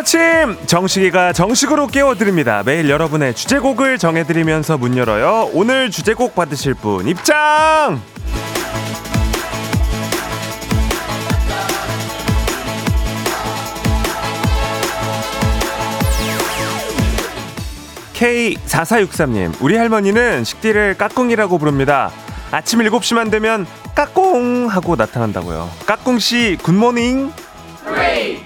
아침 정식이가 정식으로 깨워드립니다. 매일 여러분의 주제곡을 정해드리면서 문 열어요. 오늘 주제곡 받으실 분 입장. K4463님, 우리 할머니는 식디를 까꿍이라고 부릅니다. 아침 7시만 되면 까꿍 하고 나타난다고요. 까꿍씨, 굿모닝. 3, 2,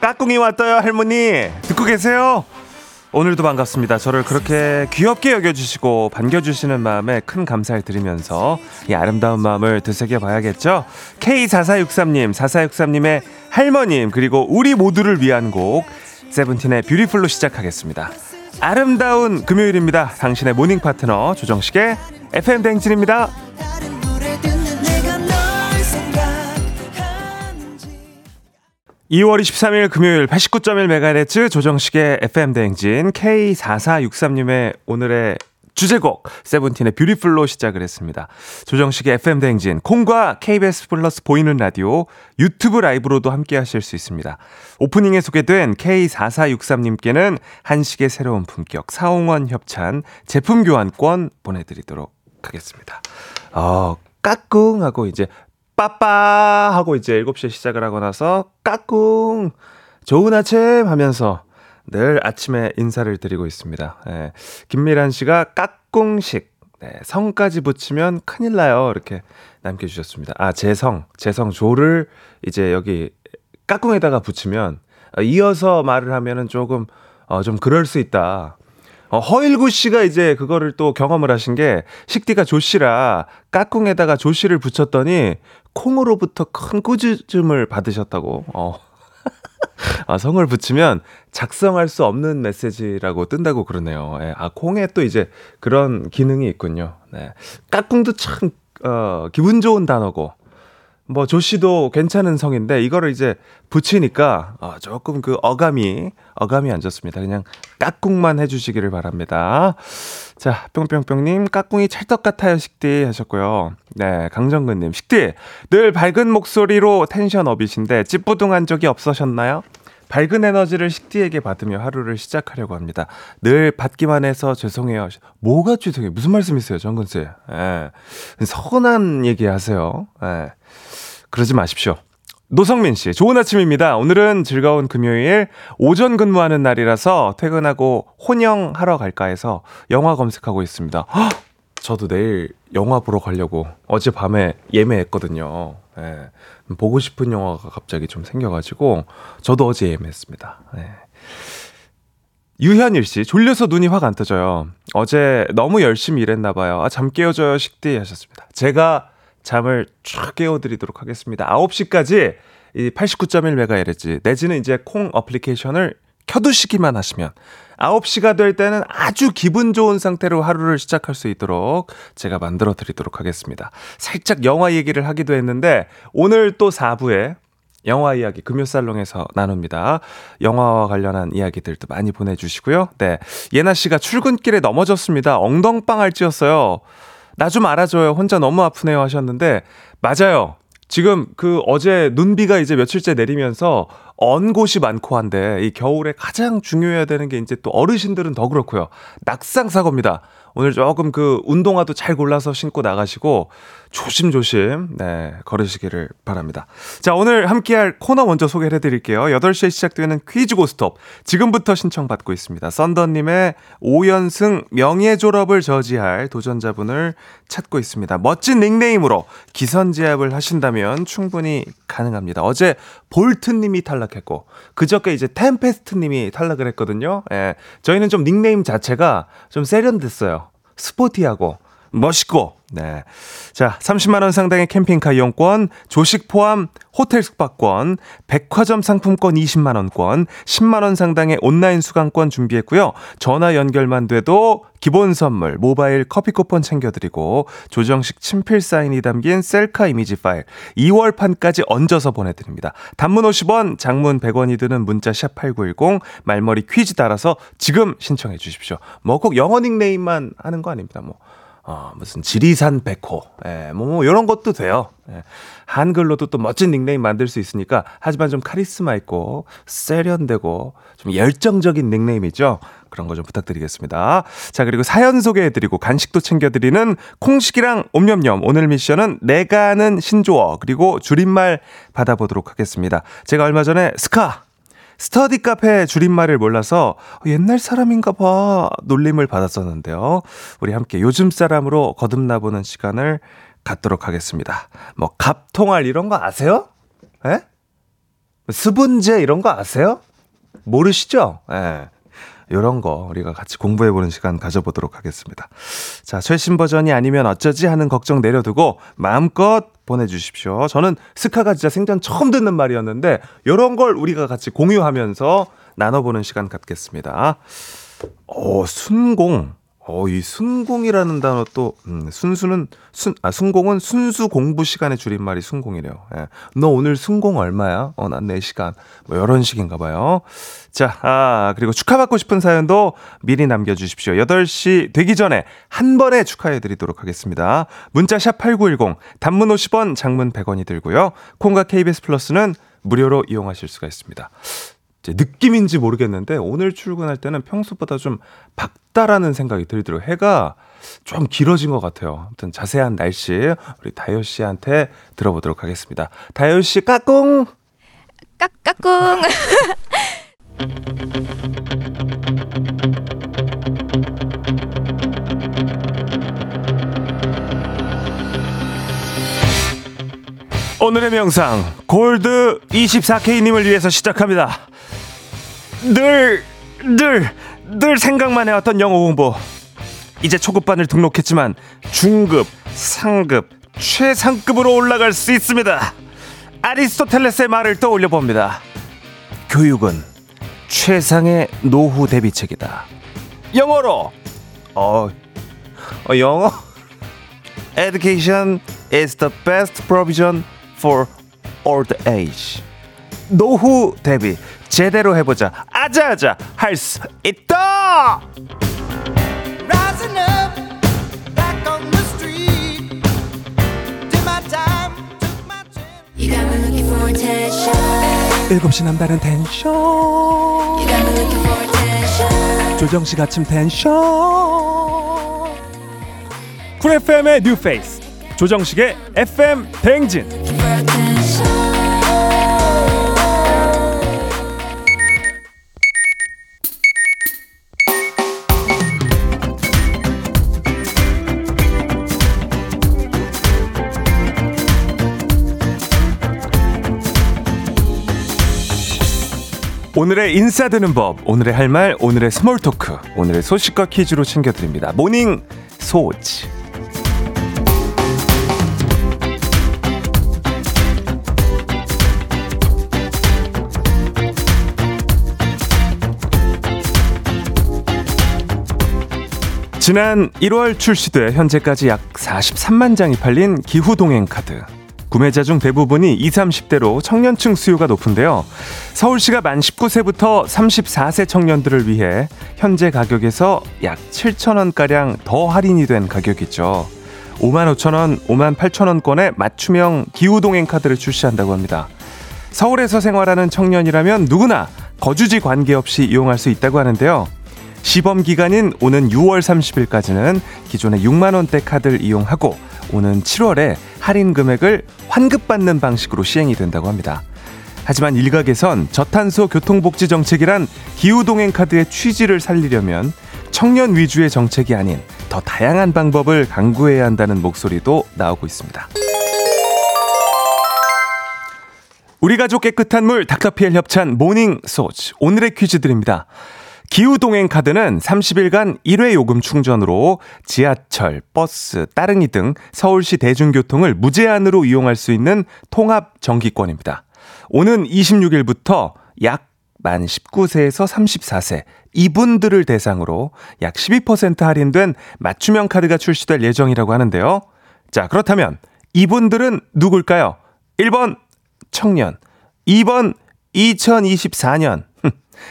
까꿍! 까꿍이 왔어요, 할머니. 듣고 계세요? 오늘도 반갑습니다. 저를 그렇게 귀엽게 여겨주시고 반겨주시는 마음에 큰 감사를 드리면서 이 아름다운 마음을 되새겨 봐야겠죠? K4463님, 4463님의 할머님, 그리고 우리 모두를 위한 곡, 세븐틴의 Beautiful로 시작하겠습니다. 아름다운 금요일입니다. 당신의 morning 파트너 조정식의 FM 대행진입니다. 2월 23일 금요일 89.1MHz 조정식의 FM대행진 K4463님의 오늘의 주제곡 세븐틴의 Beautiful로 시작을 했습니다. 조정식의 FM대행진 콩과 KBS 플러스 보이는 라디오 유튜브 라이브로도 함께 하실 수 있습니다. 오프닝에 소개된 K4463님께는 한식의 새로운 품격 사홍원 협찬 제품 교환권 보내드리도록 하겠습니다. 어, 까꿍 하고 이제 빠빠 하고 이제 7시에 시작을 하고 나서 까꿍 좋은 아침 하면서 늘 아침에 인사를 드리고 있습니다. 예, 김미란 씨가 까꿍식 네, 성까지 붙이면 큰일 나요. 이렇게 남겨주셨습니다. 아, 재성, 재성 조를 이제 여기 까꿍에다가 붙이면 이어서 말을 하면은 조금 어, 좀 그럴 수 있다. 어, 허일구 씨가 이제 그거를 또 경험을 하신 게 식디가 조씨라 까꿍에다가 조씨를 붙였더니 콩으로부터 큰 꾸짖음을 받으셨다고. 어. 아, 성을 붙이면 작성할 수 없는 메시지라고 뜬다고 그러네요. 예, 아, 콩에 또 이제 그런 기능이 있군요. 네. 까꿍도 참, 어, 기분 좋은 단어고, 뭐 조씨도 괜찮은 성인데 이거를 이제 붙이니까 어, 조금 그 어감이 어감이 안 좋습니다. 그냥 까꿍만 해주시기를 바랍니다. 자 뿅뿅뿅님 까꿍이 찰떡 같아요 식디 하셨고요. 네 강정근님 식디 늘 밝은 목소리로 텐션 업이신데 찌뿌둥한 적이 없으셨나요? 밝은 에너지를 식디에게 받으며 하루를 시작하려고 합니다. 늘 받기만 해서 죄송해요. 뭐가 죄송해요? 무슨 말씀이세요, 정근 씨? 예. 서운한 얘기 하세요. 예. 그러지 마십시오. 노성민 씨, 좋은 아침입니다. 오늘은 즐거운 금요일 오전 근무하는 날이라서 퇴근하고 혼영하러 갈까 해서 영화 검색하고 있습니다. 헉! 저도 내일 영화 보러 가려고 어젯밤에 예매했거든요. 예. 보고 싶은 영화가 갑자기 좀 생겨가지고 저도 어제 예매했습니다. 예. 유현일 씨, 졸려서 눈이 확 안 떠져요. 어제 너무 열심히 일했나봐요. 아, 잠 깨워줘요, 식디 하셨습니다. 제가 잠을 쫙 깨워드리도록 하겠습니다. 9시까지 이 89.1MHz 내지는 이제 콩 어플리케이션을 켜두시기만 하시면 9시가 될 때는 아주 기분 좋은 상태로 하루를 시작할 수 있도록 제가 만들어 드리도록 하겠습니다. 살짝 영화 얘기를 하기도 했는데 오늘 또 4부에 영화 이야기 금요살롱에서 나눕니다. 영화와 관련한 이야기들도 많이 보내주시고요. 네. 예나 씨가 출근길에 넘어졌습니다. 엉덩방알 찧었어요. 나 좀 알아줘요. 혼자 너무 아프네요 하셨는데 맞아요. 지금 그 어제 눈비가 이제 며칠째 내리면서 언 곳이 많고 한데 이 겨울에 가장 중요해야 되는 게 이제 또 어르신들은 더 그렇고요. 낙상 사고입니다. 오늘 조금 그 운동화도 잘 골라서 신고 나가시고 조심조심 네, 걸으시기를 바랍니다. 자, 오늘 함께할 코너 먼저 소개를 해드릴게요. 8시에 시작되는 퀴즈 고스톱. 지금부터 신청받고 있습니다. 썬더님의 5연승 명예 졸업을 저지할 도전자분을 찾고 있습니다. 멋진 닉네임으로 기선제압을 하신다면 충분히 가능합니다. 어제 볼트님이 탈락했고, 그저께 이제 템페스트님이 탈락을 했거든요. 예. 저희는 좀 닉네임 자체가 좀 세련됐어요. 스포티하고 멋있고 네. 자, 30만 원 상당의 캠핑카 이용권, 조식 포함 호텔 숙박권, 백화점 상품권 20만 원권, 10만 원 상당의 온라인 수강권 준비했고요. 전화 연결만 돼도 기본 선물, 모바일 커피 쿠폰 챙겨 드리고, 조정식 친필 사인이 담긴 셀카 이미지 파일, 2월 판까지 얹어서 보내 드립니다. 단문 50원, 장문 100원이 드는 문자 샵 8910, 말머리 퀴즈 따라서 지금 신청해 주십시오. 뭐 꼭 영어 닉네임만 하는 거 아닙니다. 뭐. 어, 무슨 지리산 백호, 예, 뭐, 뭐, 이런 것도 돼요. 예. 한글로도 또 멋진 닉네임 만들 수 있으니까, 하지만 좀 카리스마 있고, 세련되고, 좀 열정적인 닉네임이죠. 그런 거 좀 부탁드리겠습니다. 자, 그리고 사연 소개해드리고, 간식도 챙겨드리는 콩식이랑 옴념념. 오늘 미션은 내가 아는 신조어, 그리고 줄임말 받아보도록 하겠습니다. 제가 얼마 전에 스카, 스터디 카페 줄임말을 몰라서 옛날 사람인가 봐 놀림을 받았었는데요. 우리 함께 요즘 사람으로 거듭나보는 시간을 갖도록 하겠습니다. 뭐 갑통알 이런 거 아세요? 에? 수분제 이런 거 아세요? 모르시죠? 예. 이런 거 우리가 같이 공부해보는 시간 가져보도록 하겠습니다. 자, 최신 버전이 아니면 어쩌지 하는 걱정 내려두고 마음껏 보내주십시오. 저는 스카가 진짜 생전 처음 듣는 말이었는데 이런 걸 우리가 같이 공유하면서 나눠보는 시간 갖겠습니다. 오, 순공. 어, 이 순공이라는 단어 또, 음, 순수는, 순, 아, 순공은 순수 공부 시간의 줄임말이 순공이래요. 예. 너 오늘 순공 얼마야? 어, 난 4시간. 뭐, 이런 식인가 봐요. 자, 아, 그리고 축하받고 싶은 사연도 미리 남겨 주십시오. 8시 되기 전에 한 번에 축하해 드리도록 하겠습니다. 문자 샵 8910, 단문 50원, 장문 100원이 들고요. 콩과 KBS 플러스는 무료로 이용하실 수가 있습니다. 제 느낌인지 모르겠는데 오늘 출근할 때는 평소보다 좀 밝다라는 생각이 들더라고요. 해가 좀 길어진 것 같아요. 아무튼 자세한 날씨 우리 다효 씨한테 들어보도록 하겠습니다. 다효 씨 까꿍 까꿍 오늘의 명상 골드 24K님을 위해서 시작합니다. 늘, 늘, 늘 생각만 해왔던 영어 공부. 이제 초급반을 등록했지만 중급, 상급, 최상급으로 올라갈 수 있습니다. 아리스토텔레스의 말을 떠올려 봅니다. 교육은 최상의 노후 대비책이다. 영어로, 어, 어 영어? Education is the best provision for old age. 노후 대비 제대로 해보자. 아자아자 할 수 있다. 일곱 시 남다른 텐션. 조정식 아침 텐션. 쿨 FM의 뉴페이스 조정식의 FM 대행진 오늘의 인사드는 법, 오늘의 할 말, 오늘의 small talk, 오늘의 소식과 퀴즈로 챙겨드립니다. morning 소즈. 지난 1월 출시돼 현재까지 약 43만 장이 팔린 기후동행 카드. 구매자 중 대부분이 20, 30대로 청년층 수요가 높은데요. 서울시가 만 19세부터 34세 청년들을 위해 현재 가격에서 약 7천원가량 더 할인이 된 가격이죠. 5만 5천원, 5만 8천원권의 맞춤형 기후동행 카드를 출시한다고 합니다. 서울에서 생활하는 청년이라면 누구나 거주지 관계없이 이용할 수 있다고 하는데요. 시범 기간인 오는 6월 30일까지는 기존의 6만 원대 카드를 이용하고 오는 7월에 할인 금액을 환급받는 방식으로 시행이 된다고 합니다. 하지만 일각에선 저탄소 교통복지 정책이란 기후동행 카드의 취지를 살리려면 청년 위주의 정책이 아닌 더 다양한 방법을 강구해야 한다는 목소리도 나오고 있습니다. 우리 가족 깨끗한 물 닥터피엘 협찬 morning 소즈 오늘의 퀴즈 드립니다. 기후동행 카드는 30일간 1회 요금 충전으로 지하철, 버스, 따릉이 등 서울시 대중교통을 무제한으로 이용할 수 있는 통합 정기권입니다. 오는 26일부터 약 만 19세에서 34세 이분들을 대상으로 약 12% 할인된 맞춤형 카드가 출시될 예정이라고 하는데요. 자, 그렇다면 이분들은 누굴까요? 1번 청년, 2번 2024년,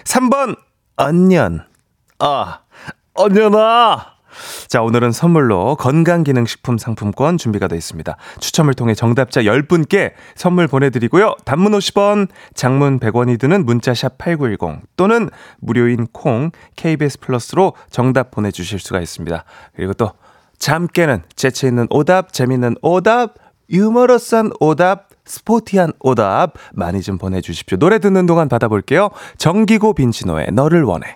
3번 언년. 아, 언년아! 자, 오늘은 선물로 건강기능식품 상품권 준비가 되어 있습니다. 추첨을 통해 정답자 10분께 선물 보내드리고요. 단문 50원, 장문 100원이 드는 문자샵 8910 또는 무료인 콩 KBS 플러스로 정답 보내주실 수가 있습니다. 그리고 또 잠 깨는 재치 있는 오답, 재밌는 오답, 유머러스한 오답, 스포티한 오답 많이 좀 보내주십시오. 노래 듣는 동안 받아볼게요. 정기고 빈치노의 너를 원해.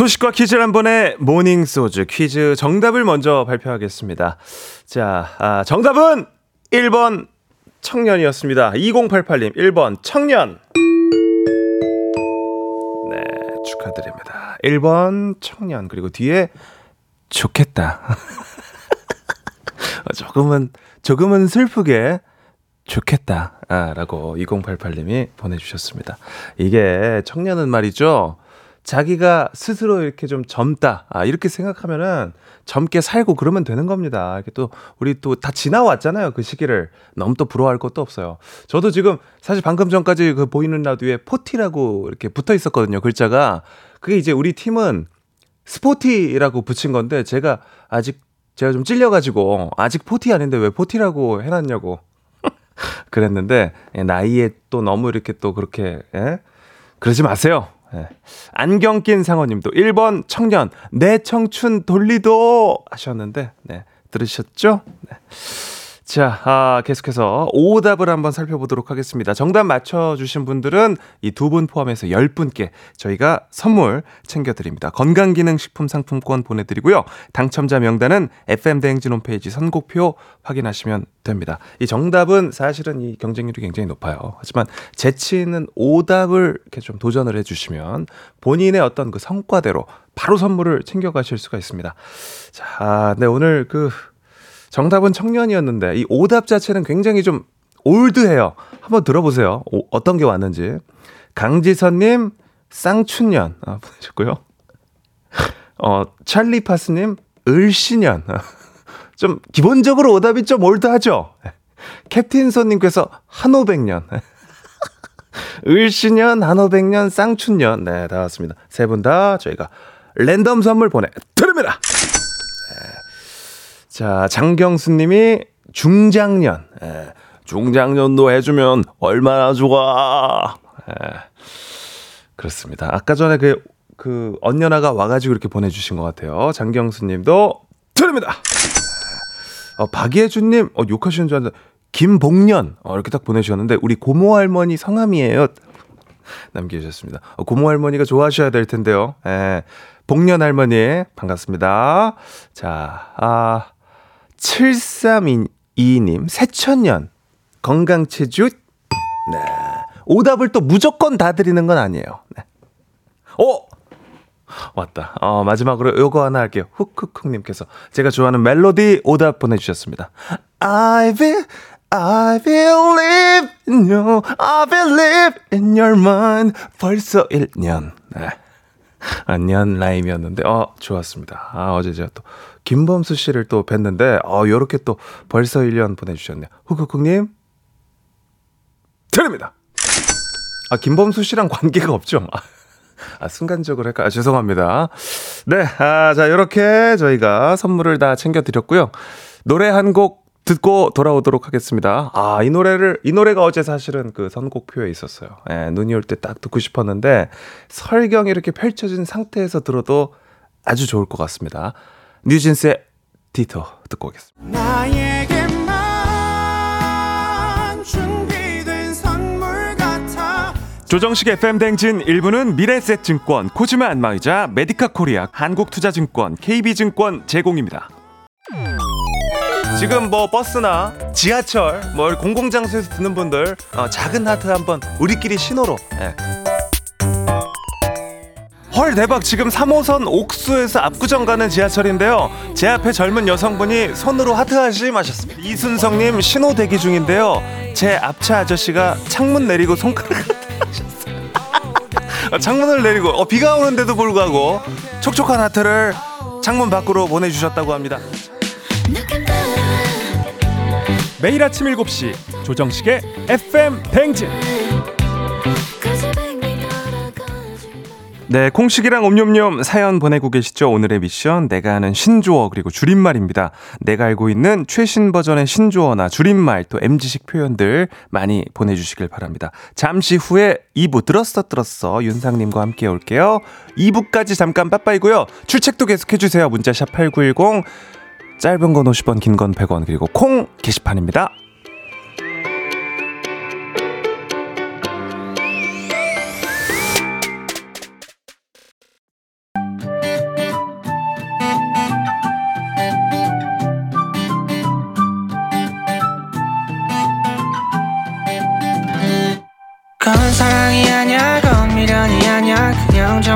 소식과 퀴즈를 한 번에 morning 소즈 퀴즈 정답을 먼저 발표하겠습니다. 자, 아, 정답은 1번 청년이었습니다. 2088님 1번 청년. 네, 축하드립니다. 1번 청년 그리고 뒤에 좋겠다. 조금은 조금은 슬프게 좋겠다. 아, 라고 2088님이 보내주셨습니다. 이게 청년은 말이죠. 자기가 스스로 이렇게 좀 젊다. 아, 이렇게 생각하면은 젊게 살고 그러면 되는 겁니다. 이렇게 또 우리 또 다 지나왔잖아요. 그 시기를. 너무 또 부러워할 것도 없어요. 저도 지금 사실 방금 전까지 그 보이는 라디오에 포티라고 이렇게 붙어 있었거든요. 글자가. 그게 이제 우리 팀은 스포티라고 붙인 건데 제가 아직 제가 좀 찔려가지고 아직 포티 아닌데 왜 포티라고 해놨냐고 그랬는데 예, 나이에 또 너무 이렇게 또 그렇게 예? 그러지 마세요. 예. 안경 낀 상어님도 1번 청년 내 청춘 돌리도 하셨는데 네 들으셨죠? 네. 자, 아, 계속해서 오답을 한번 살펴보도록 하겠습니다. 정답 맞춰주신 분들은 이 두 분 포함해서 10분께 저희가 선물 챙겨드립니다. 건강기능식품 상품권 보내드리고요. 당첨자 명단은 FM대행진 홈페이지 선곡표 확인하시면 됩니다. 이 정답은 사실은 이 경쟁률이 굉장히 높아요. 하지만 재치 있는 오답을 이렇게 좀 도전을 해주시면 본인의 어떤 그 성과대로 바로 선물을 챙겨가실 수가 있습니다. 자, 네, 오늘 그 정답은 청년이었는데 이 오답 자체는 굉장히 좀 올드해요. 한번 들어보세요. 오, 어떤 게 왔는지. 강지선님 쌍춘년 아, 보내셨고요. 어 찰리파스님 을시년 좀 기본적으로 오답이 좀 올드하죠. 캡틴손님께서 한오백년 을시년 한오백년 쌍춘년 네 다 왔습니다. 세 분 다 저희가 랜덤 선물 보내 드립니다. 자, 장경수 님이 중장년. 예, 중장년도 해주면 얼마나 좋아. 예, 그렇습니다. 아까 전에 그, 그, 언녀나가 와가지고 이렇게 보내주신 것 같아요. 장경수 님도 드립니다. 어, 박예준 님, 어, 욕하시는 줄 알았는데, 김복년. 어, 이렇게 딱 보내주셨는데, 우리 고모 할머니 성함이에요. 남겨주셨습니다. 어, 고모 할머니가 좋아하셔야 될 텐데요. 예. 복년 할머니, 반갑습니다. 자, 아, 7322님, 새천년, 건강체주, 네. 오답을 또 무조건 다 드리는 건 아니에요. 네. 오! 왔다. 어, 마지막으로 요거 하나 할게요. 훅훅훅님께서 제가 좋아하는 멜로디 오답 보내주셨습니다. I will, I believe in you. I believe in your mind. 벌써 1년. 네. 안녕 라임이었는데 어 좋았습니다. 아 어제 제가 또 김범수 씨를 또 뵀는데 어 요렇게 또 벌써 1년 보내주셨네요. 후쿠쿠님 드립니다. 아 김범수 씨랑 관계가 없죠. 아, 순간적으로 할까? 아, 죄송합니다. 네, 아, 자, 요렇게 저희가 선물을 다 챙겨드렸고요. 노래 한 곡 듣고 돌아오도록 하겠습니다. 아, 이 노래를, 이 노래가 어제 사실은 그 선곡표에 있었어요. 예, 눈이 올 때 딱 듣고 싶었는데, 설경이 이렇게 펼쳐진 상태에서 들어도 아주 좋을 것 같습니다. 뉴진스의 Ditto 듣고 오겠습니다. 조정식 FM 대행진 1부는 미래에셋증권, 코지마 안마의자, 메디카 코리아, 한국투자증권, KB증권 제공입니다. 지금 뭐 버스나 지하철, 뭘 공공장소에서 듣는 분들 어, 작은 하트 한번 우리끼리 신호로. 예. 헐 대박. 지금 3호선 옥수에서 압구정 가는 지하철인데요. 제 앞에 젊은 여성분이 손으로 하트 하시마셨습니다. 이순성님 신호 대기 중인데요. 제 앞차 아저씨가 창문 내리고 손가락 하셨어요. 창문을 내리고. 어, 비가 오는데도 불구하고 촉촉한 하트를 창문 밖으로 보내주셨다고 합니다. 매일 아침 7시 조정식의 FM 뱅진 네, 콩식이랑 옴뇸뇸 사연 보내고 계시죠? 오늘의 미션 내가 아는 신조어 그리고 줄임말입니다. 내가 알고 있는 최신 버전의 신조어나 줄임말 또 MZ식 표현들 많이 보내주시길 바랍니다. 잠시 후에 2부 들었어 들었어 윤상님과 함께 올게요. 2부까지 잠깐 빠빠이고요. 출첵도 계속해주세요. 문자 샵 8910 짧은 건 50원 긴 건 100원 그리고 콩 게시판입니다.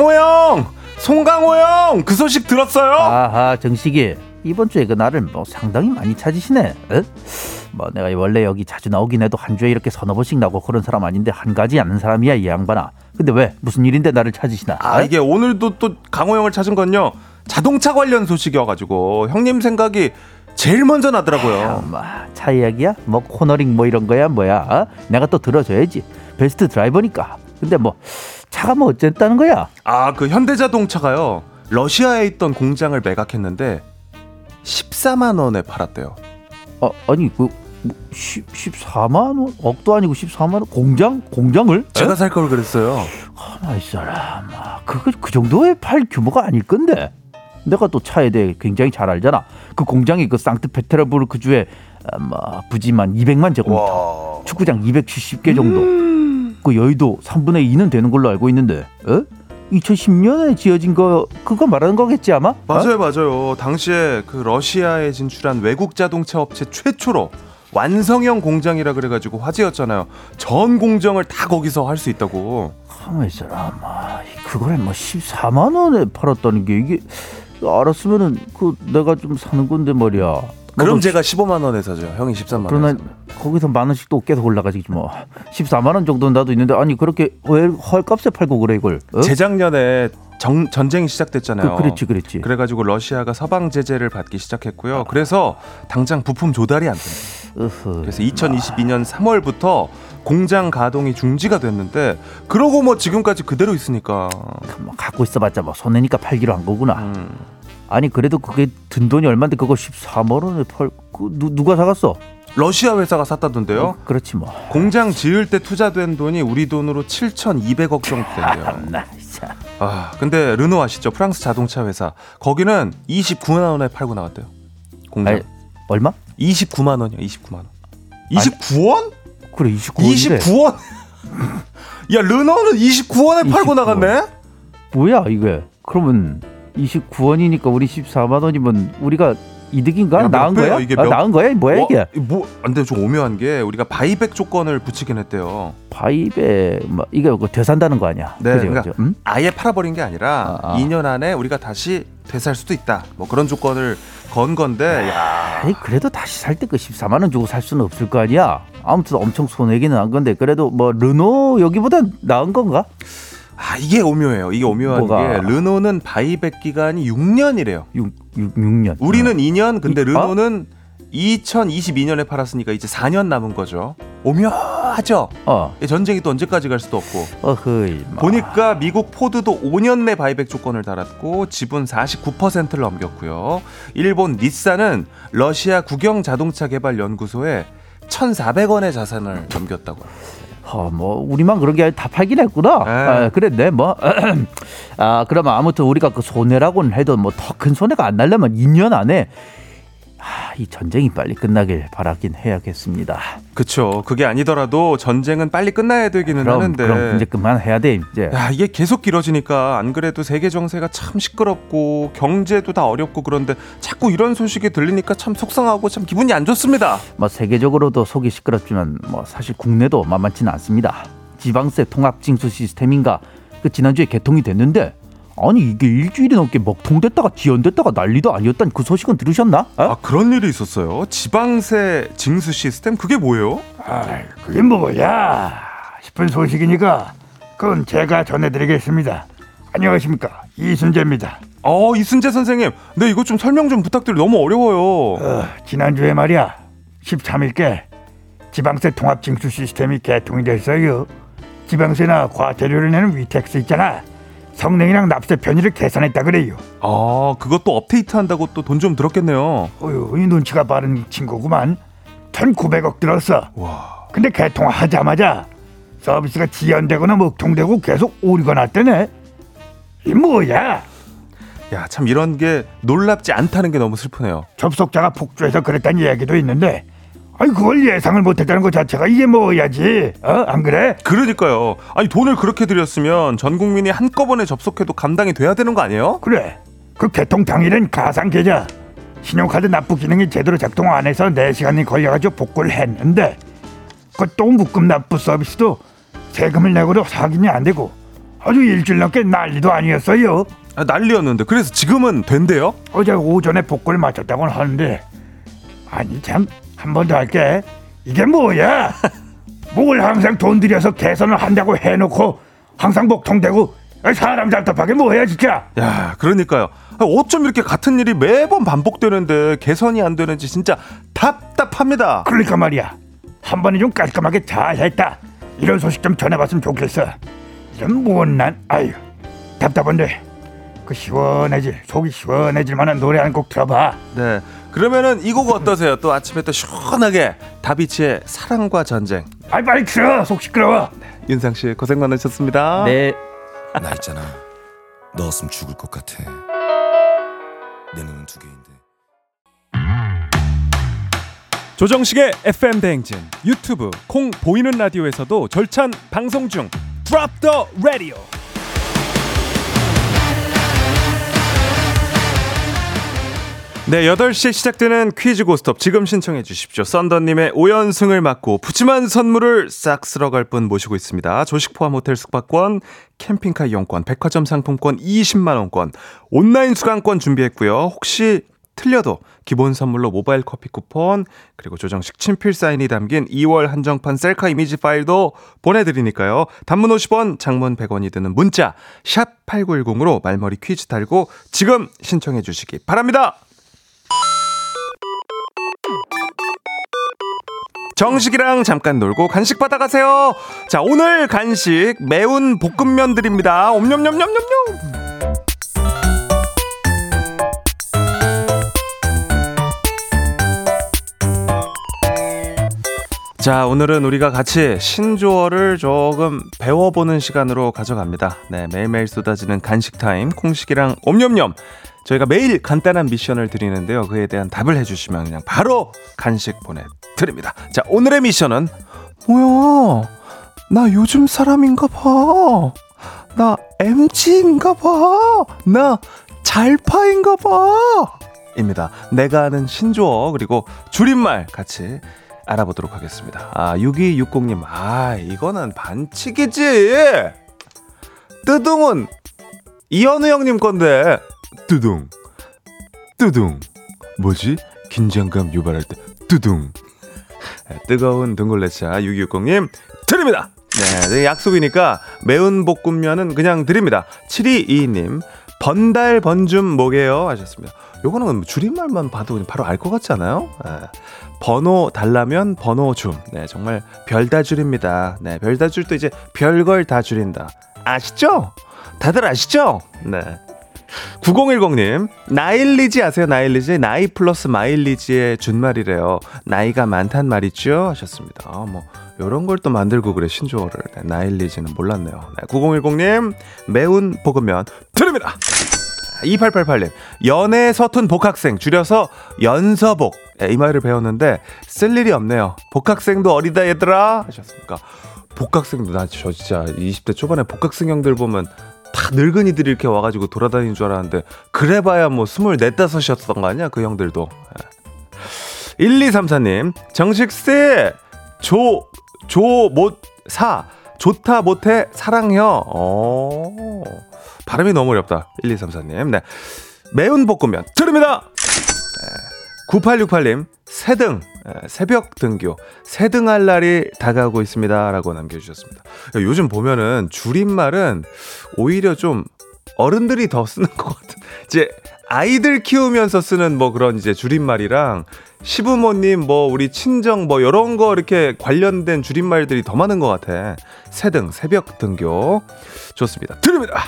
강호영 송강호영 그 소식 들었어요? 아하 정식이 이번 주에 그 나를 뭐 상당히 많이 찾으시네. 에? 뭐 내가 원래 여기 자주 나오긴 해도 한 주에 이렇게 서너 번씩 나고 그런 사람 아닌데 한 가지 아는 사람이야 이 양반아. 근데 왜 무슨 일인데 나를 찾으시나? 아 에? 이게 오늘도 또 강호영을 찾은 건요 자동차 관련 소식이어가지고 형님 생각이 제일 먼저 나더라고요 뭐, 차 이야기야? 뭐 코너링 뭐 이런 거야 뭐야? 어? 내가 또 들어줘야지. 베스트 드라이버니까. 근데 뭐 차가 뭐 어쨌다는 거야? 아 그 현대자동차가요. 러시아에 있던 공장을 매각했는데 14만 원에 팔았대요. 어 아니 그 10, 14만 원? 억도 아니고 14만 원? 공장? 공장을? 제가 살 걸 그랬어요. 가만 이 사람아 그거 그 정도의 팔 규모가 아닐 건데. 내가 또 차에 대해 굉장히 잘 알잖아. 그 공장이 그 상트페테르부르 그 주에 아, 뭐 부지만 200만 제곱미터. 와. 축구장 270개 정도 그 여의도 3분의 2는 되는 걸로 알고 있는데 어? 2010년에 지어진 거 그거 말하는 거겠지 아마? 어? 맞아요, 맞아요. 당시에 그 러시아에 진출한 외국 자동차 업체 최초로 완성형 공장이라 그래가지고 화제였잖아요. 전 공정을 다 거기서 할 수 있다고. 가만 있어라 마 그거를 뭐 14만 원에 팔았다는 게 이게 알았으면은 그 내가 좀 사는 건데 말이야 그럼 제가 15만 원에 사죠. 형이 13만 그러나 원. 거기서 만 원씩 또 계속 올라가지 뭐 14만 원 정도는 나도 있는데 아니 그렇게 왜 헐값에 팔고 그래 이걸 어? 재작년에 정, 전쟁이 시작됐잖아요. 그, 그랬지 그랬지 그래가지고 러시아가 서방 제재를 받기 시작했고요. 그래서 당장 부품 조달이 안 됩니다. 그래서 2022년 3월부터 공장 가동이 중지가 됐는데 그러고 뭐 지금까지 그대로 있으니까 뭐 갖고 있어봤자 뭐 손해니까 팔기로 한 거구나. 음, 아니 그래도 그게 든 돈이 얼마인데 그거 14만 원에 팔. 그 누, 누가 사갔어? 러시아 회사가 샀다던데요. 어, 그렇지 뭐. 공장 지을 때 투자된 돈이 우리 돈으로 7,200억 정도 된대요. 아, 근데 르노 아시죠? 프랑스 자동차 회사. 거기는 29만 원에 팔고 나왔대요. 공장. 아니, 얼마? 29만 원이요. 29만 원. 29원? 그래 29원인데. 29원? 야, 르노는 29원에 팔고 29원. 나갔네? 뭐야 이게? 그러면 29원이니까 우리 14만 원이면 우리가 이득인가? 야, 나은 거야? 이게 아, 몇- 나은 거야? 뭐야 이게? 와, 뭐, 안 돼, 좀 오묘한 게 우리가 buyback 조건을 붙이긴 했대요. buyback 뭐 이게 그 되산다는 거 아니야? 네, 그죠, 그러니까? 음? 아예 팔아버린 게 아니라 아, 아. 2년 안에 우리가 다시 되살 수도 있다. 뭐 그런 조건을 건 건데, 야. 아니 그래도 다시 살 때 그 14만 원 주고 살 수는 없을 거 아니야. 아무튼 엄청 손해기는 한 건데 그래도 뭐 르노 여기보다 나은 건가? 아, 이게 오묘해요. 이게 오묘한 뭐가? 게 르노는 buyback 기간이 6년이래요. 6, 6, 6년. 우리는 2년, 근데 이- 어? 르노는 2022년에 팔았으니까 이제 4년 남은 거죠. 오묘하죠? 어, 이 전쟁이 또 언제까지 갈 수도 없고. 어허이. 마. 보니까 미국 포드도 5년 내 buyback 조건을 달았고 지분 49%를 넘겼고요. 일본 닛산은 러시아 국영 자동차 개발 연구소에 1,400원의 자산을 넘겼다고 합니다. 어, 뭐 우리만 그런 게 아니라 다 팔긴 했구나. 네. 아, 그랬네. 뭐. 아, 그러면 아무튼 우리가 그 손해라고는 해도 뭐 더 큰 손해가 안 나려면 2년 안에 아, 이 전쟁이 빨리 끝나길 바라긴 해야겠습니다. 그쵸. 그게 아니더라도 전쟁은 빨리 끝나야 되기는 그럼 하는데. 그럼 이제 그만 해야 돼 이제. 야, 이게 계속 길어지니까 안 그래도 세계 정세가 참 시끄럽고 경제도 다 어렵고 그런데 자꾸 이런 소식이 들리니까 참 속상하고 참 기분이 안 좋습니다. 뭐 세계적으로도 속이 시끄럽지만 뭐 사실 국내도 만만치는 않습니다. 지방세 통합 징수 시스템인가 그 지난주에 개통이 됐는데 아니 이게 일주일이 넘게 먹통됐다가 지연됐다가 난리도 아니었단 그 소식은 들으셨나? 어? 아, 그런 일이 있었어요. 지방세 징수 시스템 그게 뭐예요? 아, 그게 뭐야 싶은 소식이니까 그건 제가 전해드리겠습니다. 안녕하십니까 이순재입니다. 어, 이순재 선생님. 네, 이거 좀 설명 좀 부탁드려. 너무 어려워요. 어, 지난주에 말이야 13일께 지방세 통합 징수 시스템이 개통이 됐어요. 지방세나 과태료를 내는 위택스 있잖아. 성능이랑 납세 편의를 개선했다 그래요. 아, 그것도 업데이트 한다고 또 돈 좀 들었겠네요. 어휴, 이 눈치가 빠른 친구구만. 1,900억 들었어. 와. 근데 개통하자마자 서비스가 지연되거나 먹통되고 계속 오류가 났다네. 이 뭐야? 야, 참 이런 게 놀랍지 않다는 게 너무 슬프네요. 접속자가 폭주해서 그랬다는 이야기도 있는데 아니 그걸 예상을 못했다는 것 자체가 이게 뭐야지 어? 안 그래? 그러니까요. 아니 돈을 그렇게 들였으면 전 국민이 한꺼번에 접속해도 감당이 돼야 되는 거 아니에요? 그래 그 개통 당일엔 가상 계좌 신용카드 납부 기능이 제대로 작동 안 해서 4시간이 걸려가지고 복구를 했는데 그또 묶음 납부 서비스도 세금을 내고도 확인이 안 되고 아주 일주일 넘게 난리도 아니었어요 아, 난리였는데 그래서 지금은 된대요? 어제 오전에 복구를 마쳤다고는 하는데 아니 참 한 번 더 할게. 이게 뭐야? 뭘 항상 돈 들여서 개선을 한다고 해놓고 항상 복통되고 사람 답답하게 뭐야 진짜? 야, 그러니까요. 아, 어쩜 이렇게 같은 일이 매번 반복되는데 개선이 안 되는지 진짜 답답합니다. 그러니까 말이야. 한 번에 좀 깔끔하게 잘했다. 이런 소식 좀 전해봤으면 좋겠어. 이런 못난 아유 답답한데. 그 시원해질 속이 시원해질 만한 노래 한 곡 들어봐. 네. 그러면은 이 곡 어떠세요? 또 아침에 또 시원하게 다비치의 사랑과 전쟁. 아이 빨리 들어 속 시끄러워 윤상 씨 고생 많으셨습니다. 네. 나 있잖아. 너 없으면 죽을 것 같아. 내 눈은 두 개인데. 조정식의 FM 대행진 유튜브 콩 보이는 라디오에서도 절찬 방송 중 Drop the Radio 네 8시에 시작되는 퀴즈 고스톱 지금 신청해 주십시오 썬더님의 5연승을 맞고 푸짐한 선물을 싹 쓸어갈 분 모시고 있습니다 조식 포함 호텔 숙박권 캠핑카 이용권 백화점 상품권 20만원권 온라인 수강권 준비했고요 혹시 틀려도 기본 선물로 모바일 커피 쿠폰 그리고 조정식 친필 사인이 담긴 2월 한정판 셀카 이미지 파일도 보내드리니까요. 단문 50원, 장문 100원이 드는 문자 샵 8910으로 말머리 퀴즈 달고 지금 신청해 주시기 바랍니다. 정식이랑 잠깐 놀고 간식 받아가세요. 자, 오늘 간식 매운 볶음면 드립니다. 옴뇸뇸뇸뇸뇸. 자, 오늘은 우리가 같이 신조어를 조금 배워보는 시간으로 가져갑니다. 네, 매일매일 쏟아지는 간식 타임, 콩식이랑 옴뇸뇸. 저희가 매일 간단한 미션을 드리는데요. 그에 대한 답을 해주시면 그냥 바로 간식 보내드립니다. 자, 오늘의 미션은 뭐야? 나 요즘 사람인가 봐. 나 MG인가 봐. 나 잘파인가 봐. 입니다. 내가 아는 신조어 그리고 줄임말 같이 알아보도록 하겠습니다. 아, 6260님. 아, 이거는 반칙이지. 뜨둥은 이현우 형님 건데. 뜨둥. 뜨둥. 뭐지? 긴장감 유발할 때. 네, 뜨거운 등골레차 6260님 드립니다. 네, 네, 약속이니까 매운 볶음면은 그냥 드립니다. 7222님 번달 번줌 뭐게요 하셨습니다. 요거는 줄임말만 봐도 바로 알 것 같지 않아요? 네. 번호 달라면 번호 줌. 네, 정말 별다 줄입니다. 네, 별다 줄도 이제 별걸 다 줄인다. 아시죠? 다들 아시죠? 네. 9010님, 나일리지 아세요? 나일리지? 나이 플러스 마일리지의 준말이래요. 나이가 많단 말이죠? 하셨습니다. 아, 뭐, 요런 걸 또 만들고 그래, 신조어를. 네, 나일리지는 몰랐네요. 네, 9010님, 매운 볶음면 드립니다! 2888님, 연애 서툰 복학생, 줄여서 연서복. 네, 이 말을 배웠는데, 쓸 일이 없네요. 복학생도 어리다, 얘들아! 하셨습니까? 복학생도, 나 저 진짜 20대 초반에 복학생 형들 보면 다 늙은이들이 이렇게 와가지고 돌아다니는 줄 알았는데 그래봐야 뭐 스물넷 다섯이었던 거 아니야 그 형들도. 1234님 정식세 조조 못 사 좋다 못해 사랑혀. 어. 발음이 너무 어렵다. 1234님 네. 매운 볶음면 드립니다. 네. 9868님 새등 새벽 등교 새등할 날이 다가오고 있습니다 라고 남겨주셨습니다. 요즘 보면은 줄임말은 오히려 좀 어른들이 더 쓰는 것 같은 이제 아이들 키우면서 쓰는 뭐 그런 이제 줄임말이랑 시부모님 뭐 우리 친정 뭐 이런 거 이렇게 관련된 줄임말들이 더 많은 것 같아. 새등 새벽 등교 좋습니다. 드립니다.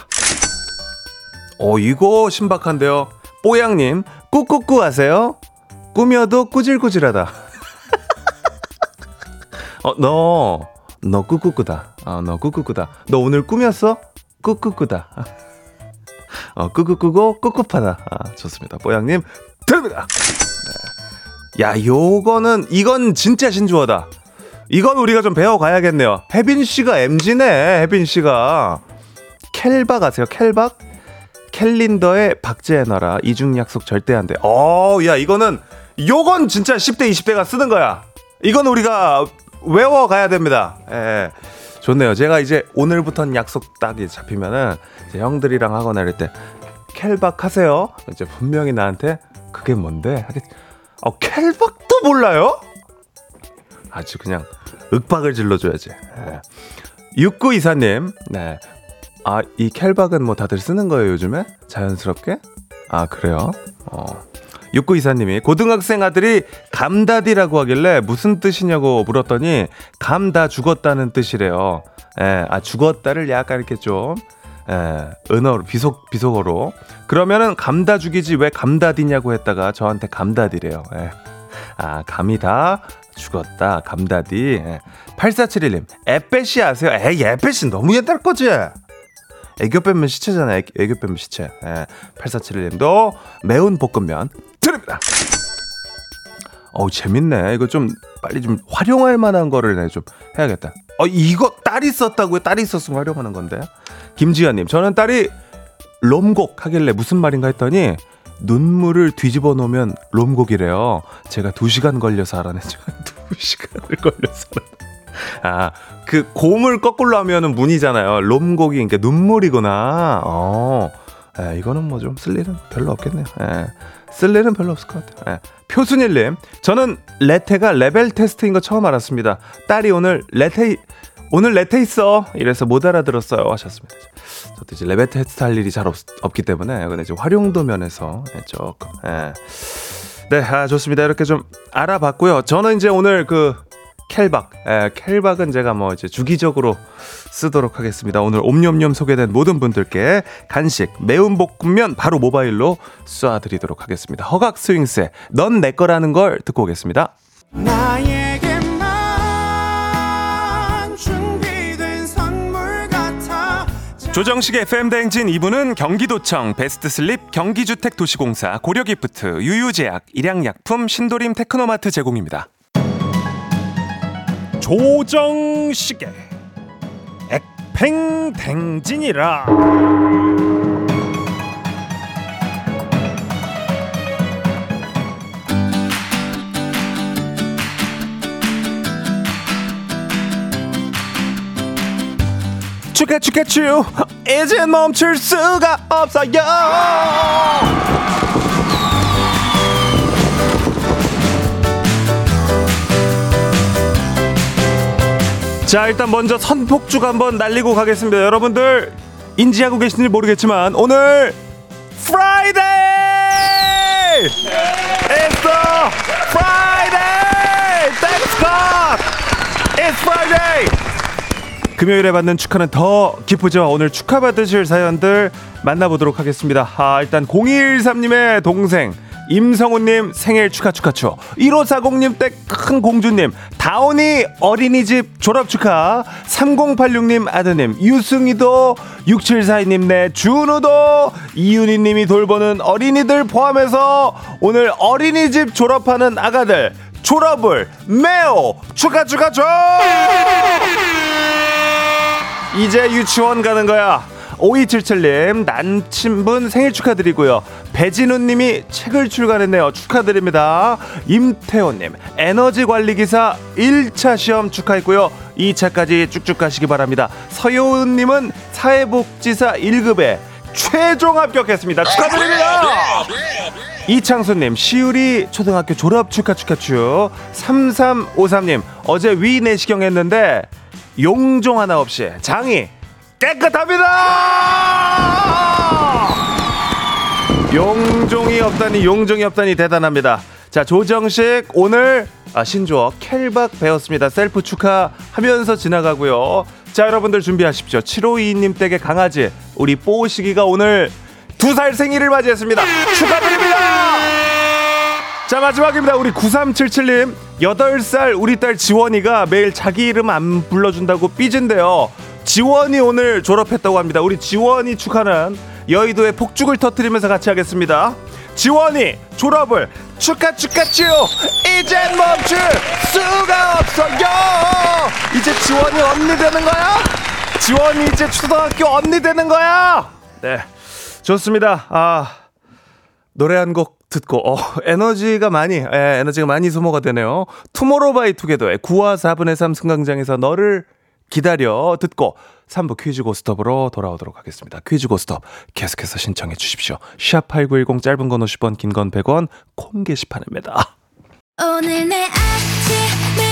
어 이거 신박한데요. 뽀양님 꾹꾹꾹 하세요. 꾸며도 꾸질꾸질하다. 어, 너, 너 끄끄끄다. 어, 너 끄끄끄다. 너 오늘 꾸몄어? 끄끄끄다. 어, 끄끄끄고 끄끄파다. 아, 좋습니다. 뽀양님, 드립니다. 네. 야, 요거는, 이건 진짜 신조어다. 이건 우리가 좀 배워가야겠네요. 혜빈 씨가 MG네, 혜빈 씨가. 켈박 아세요? 켈박? 캘린더의 박제해 놔라. 이중 약속 절대 안 돼. 어, 야, 이거는 요건 진짜 10대, 20대가 쓰는 거야. 이건 우리가 외워가야 됩니다. 예. 좋네요. 제가 이제 오늘부터는 약속 딱 잡히면은 형들이랑 하거나 이럴 때 켈박 하세요. 이제 분명히 나한테 그게 뭔데? 하겠. 어, 켈박도 몰라요? 아주 그냥 윽박을 질러줘야지. 예. 6924님, 네. 아, 이 켈박은 뭐 다들 쓰는 거예요, 요즘에? 자연스럽게? 아, 그래요? 어. 육구 이사님이 고등학생 아들이 감다디라고 하길래 무슨 뜻이냐고 물었더니 감 다 죽었다는 뜻이래요. 예, 아 죽었다를 약간 이렇게 좀 예, 은어로 비속 비속어로 그러면은 감다 죽이지 왜 감다디냐고 했다가 저한테 감다디래요. 예. 아 감이 다 죽었다 감다디. 예. 8471님 에빼시 아세요? 에이 에빼시 너무 옛날 거지. 애교 빼면 시체잖아. 애, 애교 빼면 시체. 예. 8471님도 매운 볶음면 드립니다. 어우, 재밌네. 이거 좀 빨리 좀 활용할 만한 거를 내좀 해야겠다. 어, 이거 딸이 썼다고요? 딸이 썼으면 활용하는 건데. 김지현님, 저는 딸이 롬곡 하길래 무슨 말인가 했더니 눈물을 뒤집어 놓으면 롬곡이래요. 제가 두 시간 걸려서 알아냈죠. 두 시간을 걸려서 아, 그 곰을 거꾸로 하면은 문이잖아요. 롬곡이 그러니까 눈물이구나. 어. 에, 이거는 뭐 좀 쓸 일은 별로 없겠네요. 에, 쓸 일은 별로 없을 것 같아요. 에. 표순일님, 저는 레테가 레벨 테스트인 거 처음 알았습니다. 딸이 오늘 레테 오늘 레테 있어 이래서 못 알아들었어요 하셨습니다. 저도 이제 레벨 테스트 할 일이 잘 없, 없기 때문에 근데 이제 활용도 면에서 예, 조금 예. 네, 아, 좋습니다. 이렇게 좀 알아봤고요. 저는 이제 오늘 그 켈박. 에, 켈박은 제가 뭐 이제 주기적으로 쓰도록 하겠습니다. 오늘 옴뇸뇸 소개된 모든 분들께 간식, 매운 볶음면 바로 모바일로 쏴드리도록 하겠습니다. 허각 스윙스의 넌 내 거라는 걸 듣고 오겠습니다. 조정식의 FM대행진 2부는 경기도청, 베스트슬립, 경기주택도시공사, 고려기프트, 유유제약, 일양약품, 신도림 테크노마트 제공입니다. 조정식의 팽댕진이라. 축하 축하 축 이제 멈출 수가 없어요 자 일단 먼저 선폭죽 한번 날리고 가겠습니다 여러분들 인지하고 계신지 모르겠지만 오늘 Friday It's the Friday Thanks God It's Friday 금요일에 받는 축하는 더 기쁘죠. 오늘 축하받으실 사연들 만나보도록 하겠습니다. 아, 일단 0213님의 동생 임성우님 생일 축하 축하 축 1540님 댁 큰 공주님. 다온이 어린이집 졸업 축하. 3086님 아드님. 유승이도 6742님. 내 준우도 이윤희님이 돌보는 어린이들 포함해서 오늘 어린이집 졸업하는 아가들 졸업을 매우 축하 축하 축 이제 유치원 가는 거야. 5277님, 남친분 생일 축하드리고요. 배진우님이 책을 출간했네요. 축하드립니다. 임태호님, 에너지 관리 기사 1차 시험 축하했고요. 2차까지 쭉쭉 가시기 바랍니다. 서효은님은 사회복지사 1급에 최종 합격했습니다. 축하드립니다. 이창수님, 시우리 초등학교 졸업 축하 축하 축. 3353님, 어제 위 내시경 했는데 용종 하나 없이 장이 깨끗합니다. 용종이 없다니 용종이 없다니 대단합니다. 자 조정식 오늘 아, 신조어 켈박 배웠습니다. 셀프 축하하면서 지나가고요. 자 여러분들 준비하십시오. 7522님 댁의 강아지 우리 뽀시기가 오늘 두 살 생일을 맞이했습니다. 축하드립니다. 자 마지막입니다 우리 9377님 8살 우리 딸 지원이가 매일 자기 이름 안 불러준다고 삐진대요 지원이 오늘 졸업했다고 합니다. 우리 지원이 축하는 여의도에 폭죽을 터뜨리면서 같이 하겠습니다. 지원이 졸업을 축하 축하쭈 이젠 멈출 수가 없어요! 이제 지원이 언니 되는 거야? 지원이 이제 초등학교 언니 되는 거야? 네 좋습니다. 아 노래 한 곡 듣고 어, 에너지가 많이 에, 에너지가 많이 소모가 되네요. 투모로우바이 투게더의 9와 4분의 3 승강장에서 너를 기다려 듣고 3부 퀴즈 고스톱으로 돌아오도록 하겠습니다. 퀴즈 고스톱 계속해서 신청해 주십시오. 샵8910 짧은 건 50원 긴 건 100원 콩 게시판입니다. 오늘 내 아침을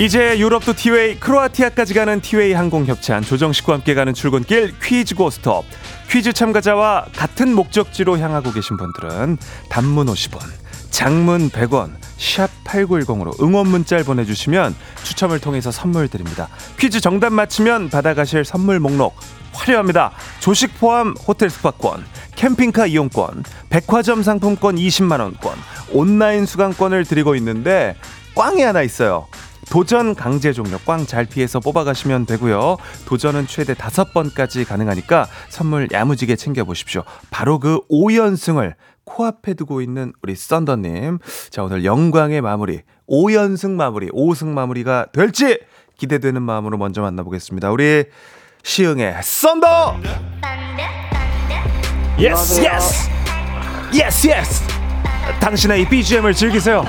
이제 유럽도 티웨이, 크로아티아까지 가는 티웨이 항공 협찬 조정식과 함께 가는 출근길 퀴즈 고스톱. 퀴즈 참가자와 같은 목적지로 향하고 계신 분들은 단문 50원, 장문 100원, 샵 8910으로 응원 문자를 보내주시면 추첨을 통해서 선물 드립니다. 퀴즈 정답 맞히면 받아가실 선물 목록 화려합니다. 조식 포함 호텔 스파권, 캠핑카 이용권, 백화점 상품권 20만원권, 온라인 수강권을 드리고 있는데 꽝이 하나 있어요. 도전 강제 종료 꽝 잘 피해서 뽑아가시면 되고요. 도전은 최대 다섯 번까지 가능하니까 선물 야무지게 챙겨보십시오. 바로 그 5연승을 코앞에 두고 있는 우리 썬더님. 자, 오늘 영광의 마무리, 5연승 마무리, 5승 마무리가 될지 기대되는 마음으로 먼저 만나보겠습니다. 우리 시흥의 썬더! yes, yes! yes, yes! 당신의 이 BGM을 즐기세요.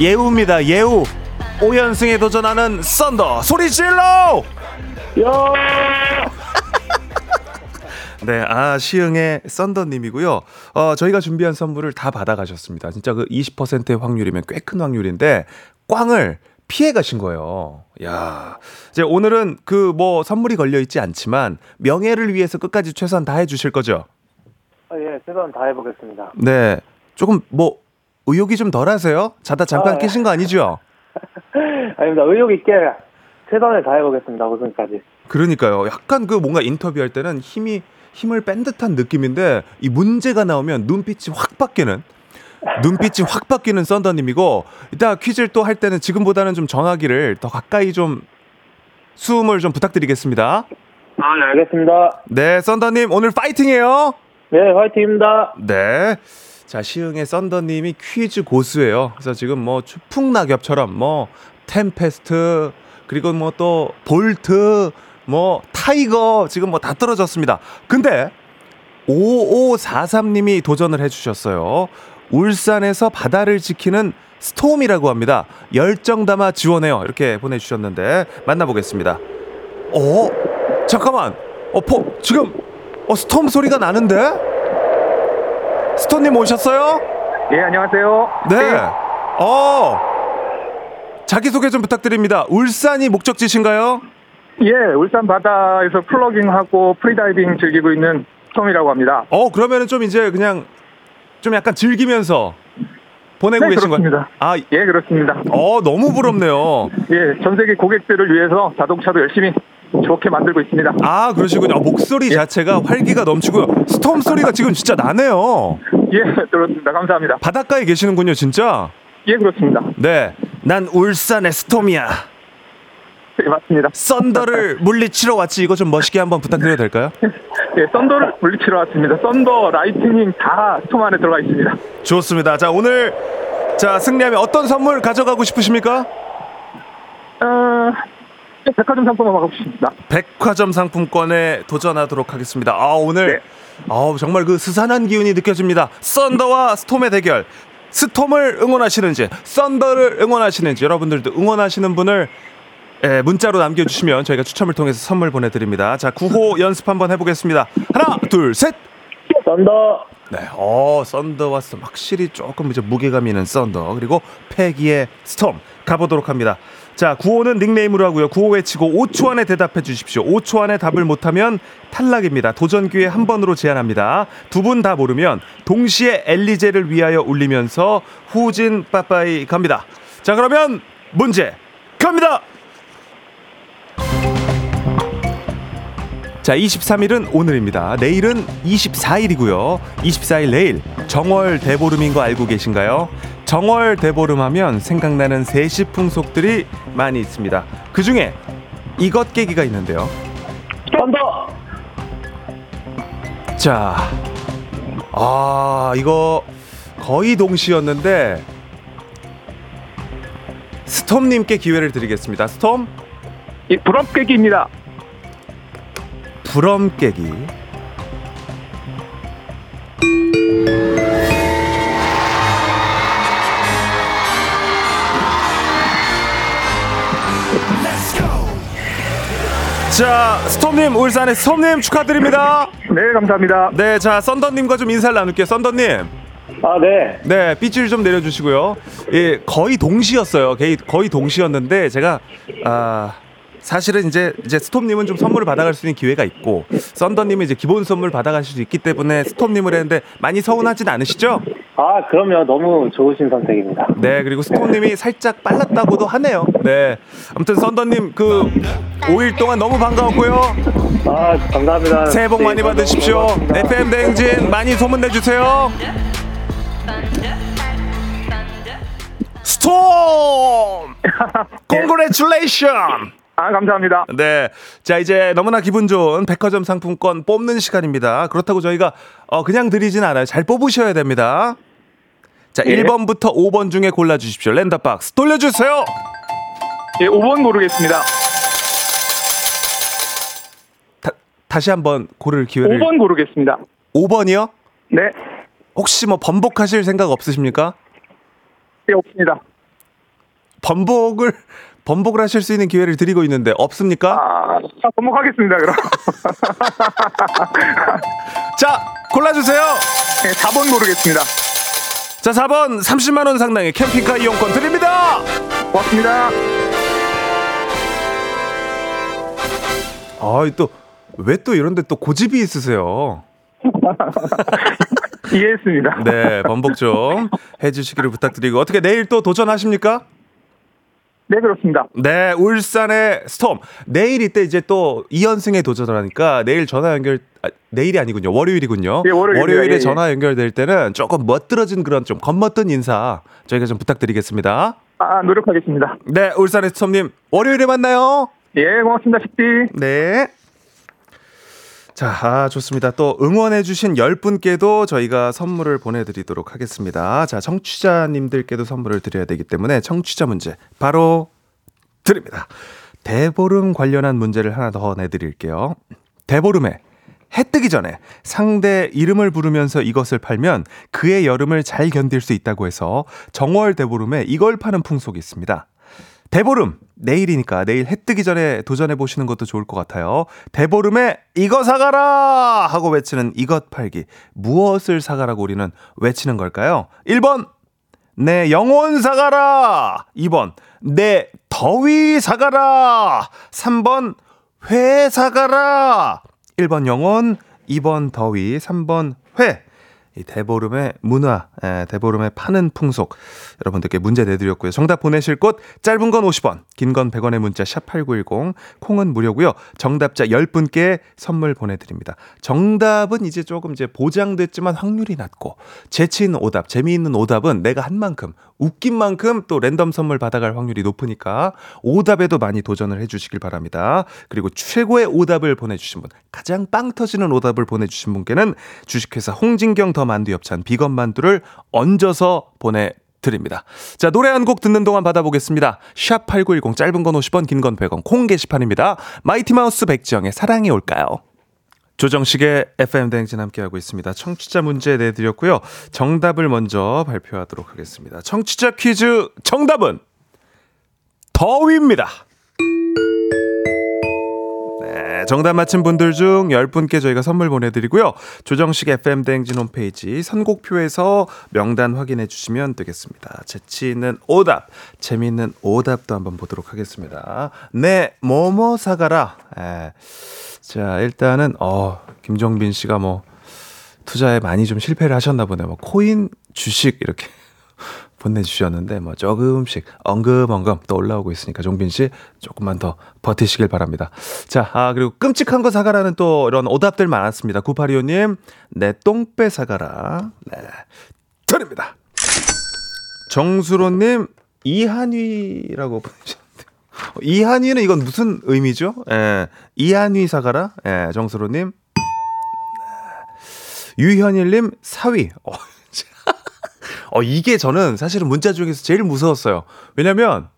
예우입니다. 예우. 5연승에 도전하는 썬더 소리 질러! 네, 아 시흥의 썬더님이고요. 어 저희가 준비한 선물을 다 받아가셨습니다. 진짜 그 20%의 확률이면 꽤 큰 확률인데 꽝을 피해 가신 거예요. 야, 이제 오늘은 그 뭐 선물이 걸려 있지 않지만 명예를 위해서 끝까지 최선 다해 주실 거죠? 아, 예, 최선 다해 보겠습니다. 네, 조금 뭐 의욕이 좀 덜하세요? 자다 잠깐 아, 예. 깨신 거 아니죠? 아닙니다. 의욕 있게 최선을 다해보겠습니다. 우승까지. 그러니까요. 약간 그 뭔가 인터뷰할 때는 힘이 힘을 뺀 듯한 느낌인데 이 문제가 나오면 눈빛이 확 바뀌는 눈빛이 확 바뀌는 썬더님이고 이따 퀴즈를 또 할 때는 지금보다는 좀 전화기를 더 가까이 좀 수음을 좀 부탁드리겠습니다. 아, 네, 알겠습니다. 네, 썬더님 오늘 파이팅해요. 네, 화이팅입니다. 네. 자, 시흥의 썬더님이 퀴즈 고수예요. 그래서 지금 뭐 추풍낙엽처럼 뭐 템페스트 그리고 뭐 또 볼트 뭐 타이거 지금 뭐 다 떨어졌습니다. 근데 5543님이 도전을 해주셨어요. 울산에서 바다를 지키는 스톰이라고 합니다. 열정 담아 지원해요. 이렇게 보내주셨는데 만나보겠습니다. 어? 잠깐만. 어, 포, 지금 어, 스톰 소리가 나는데? 스톰님 오셨어요? 예, 안녕하세요. 네. 어. 자기소개 좀 부탁드립니다. 울산이 목적지신가요? 예, 울산 바다에서 plogging하고 freediving 즐기고 있는 톰이라고 합니다. 어, 그러면은 좀 이제 그냥 좀 약간 즐기면서 보내고 네, 계신? 그렇습니다. 아, 예, 그렇습니다. 어, 너무 부럽네요. 예, 전 세계 고객들을 위해서 자동차도 열심히 좋게 만들고 있습니다. 아, 그러시군요. 아, 목소리 자체가 활기가 넘치고요. 스톰 소리가 지금 진짜 나네요. 예, 그렇습니다. 감사합니다. 바닷가에 계시는군요, 진짜. 예, 그렇습니다. 네. 난 울산의 스톰이야. 예, 맞습니다. 썬더를 물리치러 왔지. 이거 좀 멋있게 한번 부탁드려도 될까요? 예, 썬더를 물리치러 왔습니다. 썬더, lightning 다 스톰 안에 들어가 있습니다. 좋습니다. 자, 오늘 자, 승리하면 어떤 선물 가져가고 싶으십니까? 어, 백화점 상품을 먹고 싶습니다. 백화점 상품권에 도전하도록 하겠습니다. 아, 오늘 네. 아우, 정말 그 스산한 기운이 느껴집니다. 썬더와 스톰의 대결. 스톰을 응원하시는지, 썬더를 응원하시는지 여러분들도 응원하시는 분을 예, 문자로 남겨주시면 저희가 추첨을 통해서 선물 보내드립니다. 자, 구호 연습 한번 해보겠습니다. 하나, 둘, 셋. 썬더, 네, 어, 썬더와 스톰 확실히 조금 이제 무게감 있는 썬더 그리고 패기의 스톰 가보도록 합니다. 자, 구호는 닉네임으로 하고요. 구호 외치고 5초 안에 대답해 주십시오. 5초 안에 답을 못하면 탈락입니다. 도전 기회 한 번으로 제한합니다. 두 분 다 모르면 동시에 엘리제를 위하여 울리면서 후진 빠빠이 갑니다. 자, 그러면 문제 갑니다. 자, 23일은 오늘입니다. 내일은 24일이고요. 24일 내일 정월 대보름인 거 알고 계신가요? 정월 대보름 하면 생각나는 세시 풍속들이 많이 있습니다. 그 중에 이것 깨기가 있는데요. 썬더, 자, 아, 이거 거의 동시였는데 스톰님께 기회를 드리겠습니다. 스톰, 예, 부럽깨기입니다. 부럼 깨기. 자, 스톰님, 울산의 스톰님 축하드립니다. 네, 감사합니다. 네, 자, 썬더님과 좀 인사를 나눌게요. 썬더님. 아, 네. 네, 삐질 좀 내려주시고요. 예, 거의 동시였어요. 거의, 거의 동시였는데 제가 아 사실은 이제 이제 스톰님은 좀 선물을 받아갈 수 있는 기회가 있고 썬더님은 이제 기본 선물 받아갈 수 있기 때문에 스톰님을 했는데 많이 서운하진 않으시죠? 아, 그럼요. 너무 좋으신 선택입니다. 네, 그리고 스톤님이 살짝 빨랐다고도 하네요. 네. 아무튼 썬더님 그 5일 동안 너무 반가웠고요. 아, 감사합니다. 새해 복 많이 네, 너무 받으십시오. FM 대행진 많이 소문 내주세요. 스톰! congratulation! 아, 감사합니다. 네. 자, 이제 너무나 기분 좋은 백화점 상품권 뽑는 시간입니다. 그렇다고 저희가 어, 그냥 드리진 않아요. 잘 뽑으셔야 됩니다. 자, 예. 1번부터 5번 중에 골라주십시오. random box 돌려주세요. 예, 5번 고르겠습니다. 다, 다시 한번 고를 기회를. 5번 고르겠습니다. 5번이요? 네, 혹시 뭐 번복하실 생각 없으십니까? 예, 없습니다. 번복을 번복을 하실 수 있는 기회를 드리고 있는데 없습니까? 아, 자, 번복하겠습니다, 그럼. 자, 골라주세요. 예, 4번 고르겠습니다. 자, 4번 30만 원 상당의 캠핑카 이용권 드립니다. 고맙습니다. 아, 또 왜 또 이런데 또 고집이 있으세요? 이해했습니다. 네, 번복 좀 해주시기를 부탁드리고 어떻게 내일 또 도전하십니까? 네, 그렇습니다. 네, 울산의 스톰. 내일 이때 이제 또 2연승에 도전을 하니까 내일 전화 연결, 아, 내일이 아니군요. 월요일이군요. 예, 월요일입니다. 에 예, 예. 전화 연결될 때는 조금 멋들어진 그런 좀 겉멋든 인사 저희가 좀 부탁드리겠습니다. 아, 노력하겠습니다. 네, 울산의 스톰님. 월요일에 만나요. 예, 고맙습니다, 식디. 네. 자, 아, 좋습니다. 또 응원해주신 10분께도 저희가 선물을 보내드리도록 하겠습니다. 자, 청취자님들께도 선물을 드려야 되기 때문에 청취자 문제 바로 드립니다. 대보름 관련한 문제를 하나 더 내드릴게요. 대보름에 해 뜨기 전에 상대 이름을 부르면서 이것을 팔면 그의 여름을 잘 견딜 수 있다고 해서 정월 대보름에 이걸 파는 풍속이 있습니다. 대보름 내일이니까 내일 해 뜨기 전에 도전해 보시는 것도 좋을 것 같아요. 대보름에 이거 사가라! 하고 외치는 이것 팔기. 무엇을 사가라고 우리는 외치는 걸까요? 1번 내 영혼 사가라! 2번 내 더위 사가라! 3번 회 사가라! 1번 영혼 2번 더위 3번 회 이 대보름의 문화, 에, 대보름의 파는 풍속 여러분들께 문제 내드렸고요. 정답 보내실 곳 짧은 건 50원, 긴 건 100원의 문자 샵 8910 콩은 무료고요. 정답자 10분께 선물 보내드립니다. 정답은 이제 조금 이제 보장됐지만 확률이 낮고 재치 있는 오답, 재미있는 오답은 내가 한 만큼 웃긴 만큼 또 랜덤 선물 받아갈 확률이 높으니까 오답에도 많이 도전을 해주시길 바랍니다. 그리고 최고의 오답을 보내주신 분, 가장 빵 터지는 오답을 보내주신 분께는 주식회사 홍진경 더 만두 엽찬 비건 만두를 얹어서 보내 드립니다. 자, 노래 한 곡 듣는 동안 받아보겠습니다. 샵8910 짧은 건 50원, 긴 건 100원, 콩 게시판입니다. 마이티마우스 백지영의 사랑이 올까요? 조정식의 FM 대행진 함께하고 있습니다. 청취자 문제 내드렸고요. 정답을 먼저 발표하도록 하겠습니다. 청취자 퀴즈 정답은 더위입니다. 네, 정답 맞힌 분들 중 10분께 저희가 선물 보내드리고요. 조정식 FM 대행진 홈페이지 선곡표에서 명단 확인해 주시면 되겠습니다. 재치 있는 오답, 재미있는 오답도 한번 보도록 하겠습니다. 네, 뭐뭐 사가라. 예. 자, 일단은, 어, 김정빈 씨가 뭐, 투자에 많이 좀 실패를 하셨나 보네요. 뭐, 코인, 주식, 이렇게 보내 주셨는데, 뭐, 조금씩 엉금엉금 또 올라오고 있으니까, 종빈 씨, 조금만 더 버티시길 바랍니다. 자, 아, 그리고 끔찍한 거 사가라는 또 이런 오답들 많았습니다. 9825 님, 내 똥배 사가라. 네. 드립니다. 정수로 님, 이한위라고 보내주셨는데. 이한위는 이건 무슨 의미죠? 예. 이한위 사가라? 예, 정수로 님. 유현일 님, 사위. 어, 어, 이게 저는 사실은 문자 중에서 제일 무서웠어요. 왜냐면,